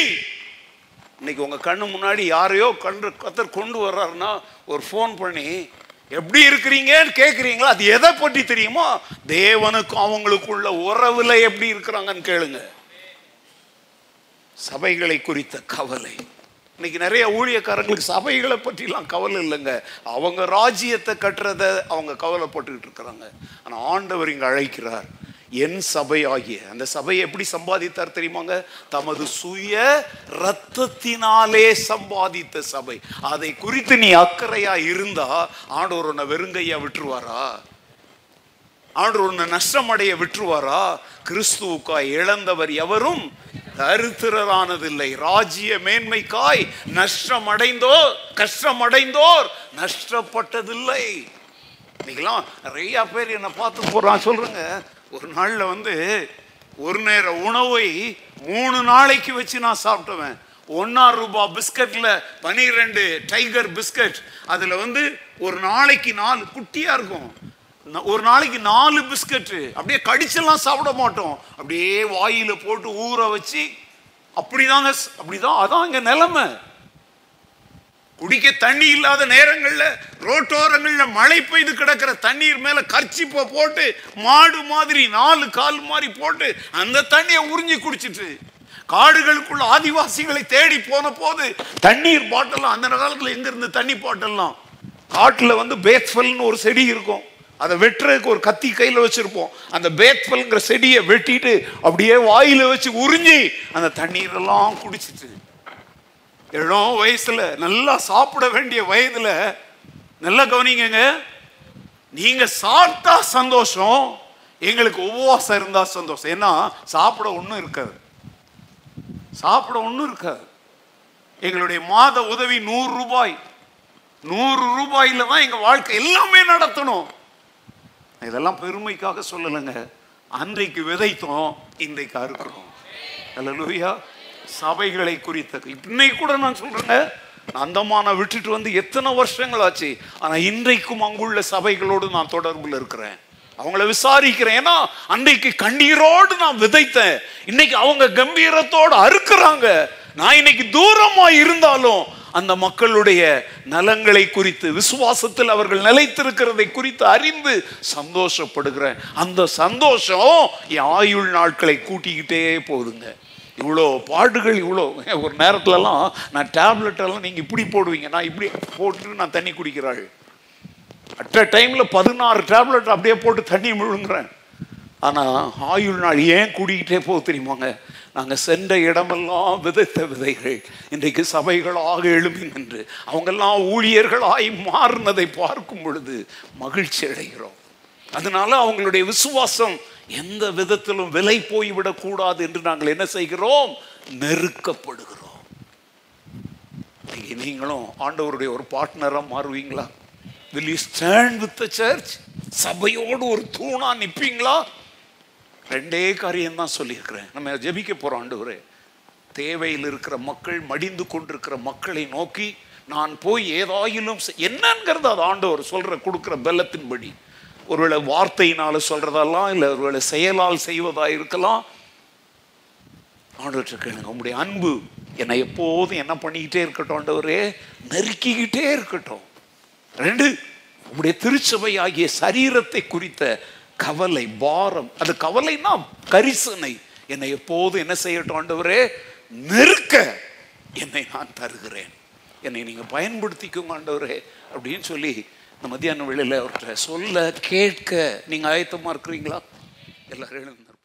இன்னைக்கு உங்க கண்ணு முன்னாடி யாரையோ கண்டு கத்தர் கொண்டு வர்றாருன்னா ஒரு ஃபோன் பண்ணி எப்படி இருக்கிறீங்கன்னு கேட்குறீங்களா அது எதை பற்றி தெரியுமோ? தேவனுக்கும் அவங்களுக்குள்ள உறவில் எப்படி இருக்கிறாங்கன்னு கேளுங்க. சபைகளை குறித்த கவலை. இன்னைக்கு நிறைய ஊழியக்காரங்களுக்கு சபைகளை பற்றிலாம் கவலை இல்லைங்க. அவங்க ராஜ்யத்தை கட்டுறத அவங்க கவலைப்பட்டுக்கிட்டு இருக்கிறாங்க. ஆனால் ஆண்டவர் இங்கே அழைக்கிறார். என் சபை ஆகிய அந்த சபையை எப்படி சம்பாதித்தார் தெரியுமாங்க? தமது சுய ரத்தத்தினாலே சம்பாதித்த சபை. அதை குறித்து நீ அக்கறையா இருந்தா ஆண்டவர் உன்னை வெறுங்கையா விட்டுருவாரா? ஆண்டு உன்னை நஷ்டமடைய விட்டுருவாரா? கிறிஸ்துவுக்காய் இழந்தவர் எவரும் தரித்திரரானதில்லை. ராஜ்ய மேன்மைக்காய் நஷ்டமடைந்தோர் கஷ்டமடைந்தோர் நஷ்டப்பட்டதில்லை. இன்னைக்கெல்லாம் நிறைய பேர் என்னை பார்த்து போறான். சொல்றேங்க ஒரு நாள்ல வந்து ஒரு நேர உணவை மூணு நாளைக்கு வச்சு நான் சாப்பிட்டுவேன். ஒன்னா ரூபாய் பிஸ்கட்ல பனிரெண்டு டைகர் பிஸ்கட். அதுல வந்து ஒரு நாளைக்கு நாலு குட்டியா இருக்கும். ஒரு நாளைக்கு நாலு பிஸ்கட்டு. அப்படியே கடிச்செல்லாம் சாப்பிட மாட்டோம். அப்படியே வாயில போட்டு ஊற வச்சு அப்படிதாங்க அப்படிதான் அதான் இங்க நிலைமை. குடிக்க தண்ணி இல்லாத நேரங்களில் ரோட்டோரங்களில் மழை பெய்து கிடக்கிற தண்ணீர் மேல கர்ச்சிப்பை போட்டு மாடு மாதிரி நாலு கால் மாதிரி போட்டு அந்த தண்ணியை உறிஞ்சி குடிச்சிட்டு காடுகளுக்குள்ள ஆதிவாசிகளை தேடி போன போது தண்ணீர் பாட்டெல்லாம் அந்த காலத்தில் எங்க இருந்து தண்ணி பாட்டெல்லாம்? காட்டில் வந்து பேத்ஃபல்னு ஒரு செடி இருக்கும். அதை வெட்டுறதுக்கு ஒரு கத்தி கையில் வச்சுருப்போம். அந்த பேத்பல்ங்கிற செடியை வெட்டிட்டு அப்படியே வாயில் வச்சு உறிஞ்சி அந்த தண்ணீரெல்லாம் குடிச்சிட்டு. இளம் வயசில் நல்லா சாப்பிட வேண்டிய வயதில் நல்லா கவனிங்கங்க. நீங்கள் சாப்பிட்டா சந்தோஷம் எங்களுக்கு உபவாசம் இருந்தால் சந்தோஷம். ஏன்னா சாப்பிட ஒன்றும் இருக்காது. சாப்பிட ஒன்றும் இருக்காது. எங்களுடைய மாத உதவி நூறு ரூபாய். நூறு ரூபாயில் தான் எங்கள் வாழ்க்கை எல்லாமே நடத்தணும். இதெல்லாம் பெருமைக்காக சொல்லலைங்க. அன்றைக்கு விதைத்தோம் இன்றைக்கு அறுக்கிறோம். அல்லேலூயா சபைகளை குறித்த இன்னைக்கு கூட நான் சொல்கிறேங்க நான் அந்தமான விட்டுட்டு வந்து எத்தனை வருஷங்கள் ஆச்சு ஆனால் இன்றைக்கும் அங்குள்ள சபைகளோடு நான் தொடர்பில் இருக்கிறேன். அவங்கள விசாரிக்கிறேன். ஏன்னா அன்றைக்கு கண்ணீரோடு நான் விதைத்தேன். இன்னைக்கு அவங்க கம்பீரத்தோடு அறுக்கிறாங்க. நான் இன்னைக்கு தூரமாக இருந்தாலும் அந்த மக்களுடைய நலங்களை குறித்து விசுவாசத்தில் அவர்கள் நிலைத்திருக்கிறதை குறித்து அறிந்து சந்தோஷப்படுகிறேன். அந்த சந்தோஷம் என் ஆயுள் நாட்களை கூட்டிக்கிட்டே போகுதுங்க. இவ்வளோ பாடுகள் இவ்வளோ ஒரு நேரத்துலலாம் நான் டேப்லெட்டெல்லாம் நீங்கள் இப்படி போடுவீங்க நான் இப்படி போட்டு நான் தண்ணி குடிக்கிறாள். அட் அ டைமில் பதினாறு டேப்லெட் அப்படியே போட்டு தண்ணி முழுங்குறேன். ஆனால் ஆயுள் நாள் ஏன் கூடிக்கிட்டே போக தெரியுமாங்க? நாங்கள் சென்ற இடமெல்லாம் விதைத்த விதைகள். இன்றைக்கு சபைகளாக எழும்பி நின்று அவங்கெல்லாம் ஊழியர்களாய் மாறினதை பார்க்கும் பொழுது மகிழ்ச்சி அடைகிறோம். அதனால அவங்களுடைய விசுவாசம் எந்த விதத்திலும் விலை போய்விடக்கூடாது என்று நாங்கள் என்ன செய்கிறோம்? நெருக்கப்படுகிறோம். இன்னைக்கு நீங்களும் ஆண்டவருடைய ஒரு பார்ட்னராக மாறுவீங்களா? Will you stand with the church சபையோடு ஒரு தூணா நிற்பீங்களா ரெண்டே காரியம் தான் சொல்லியிருக்கிறேன். நம்ம ஜெபிக்க போகிறோம் ஆண்டவரே. தேவையில் இருக்கிற மக்கள் மடிந்து கொண்டிருக்கிற மக்களை நோக்கி நான் போய் ஏதாயிலும் என்னங்கிறது அது ஆண்டவர் சொல்ற கொடுக்குற பெல்லத்தின்படி ஒருவேளை வார்த்தையினால் சொல்றதெல்லாம் இல்லை ஒருவேளை செயலால் செய்வதா இருக்கலாம். ஆண்டவர்கிட்ட கேளுங்க உங்களுடைய அன்பு என்னை எப்போதும் என்ன பண்ணிக்கிட்டே இருக்கட்டும் ஆண்டவரே. நெருக்கிக்கிட்டே இருக்கட்டும். ரெண்டு உங்களுடைய திருச்சபை ஆகிய சரீரத்தை குறித்த கவலை பாரம். அது கவலைன்னா கரிசனை. என்னை எப்போதும் என்ன செய்யட்டும் ஆண்டவரே? நெருக்க என்னை நான் தருகிறேன். என்னை நீங்கள் பயன்படுத்திக்கோங்க ஆண்டவரே அப்படின்னு சொல்லி இந்த மத்தியான வேளையில் அவர்கிட்ட சொல்ல கேட்க நீங்கள் ஆயத்தமாக இருக்கிறீங்களா? எல்லாரும் எழுந்தார்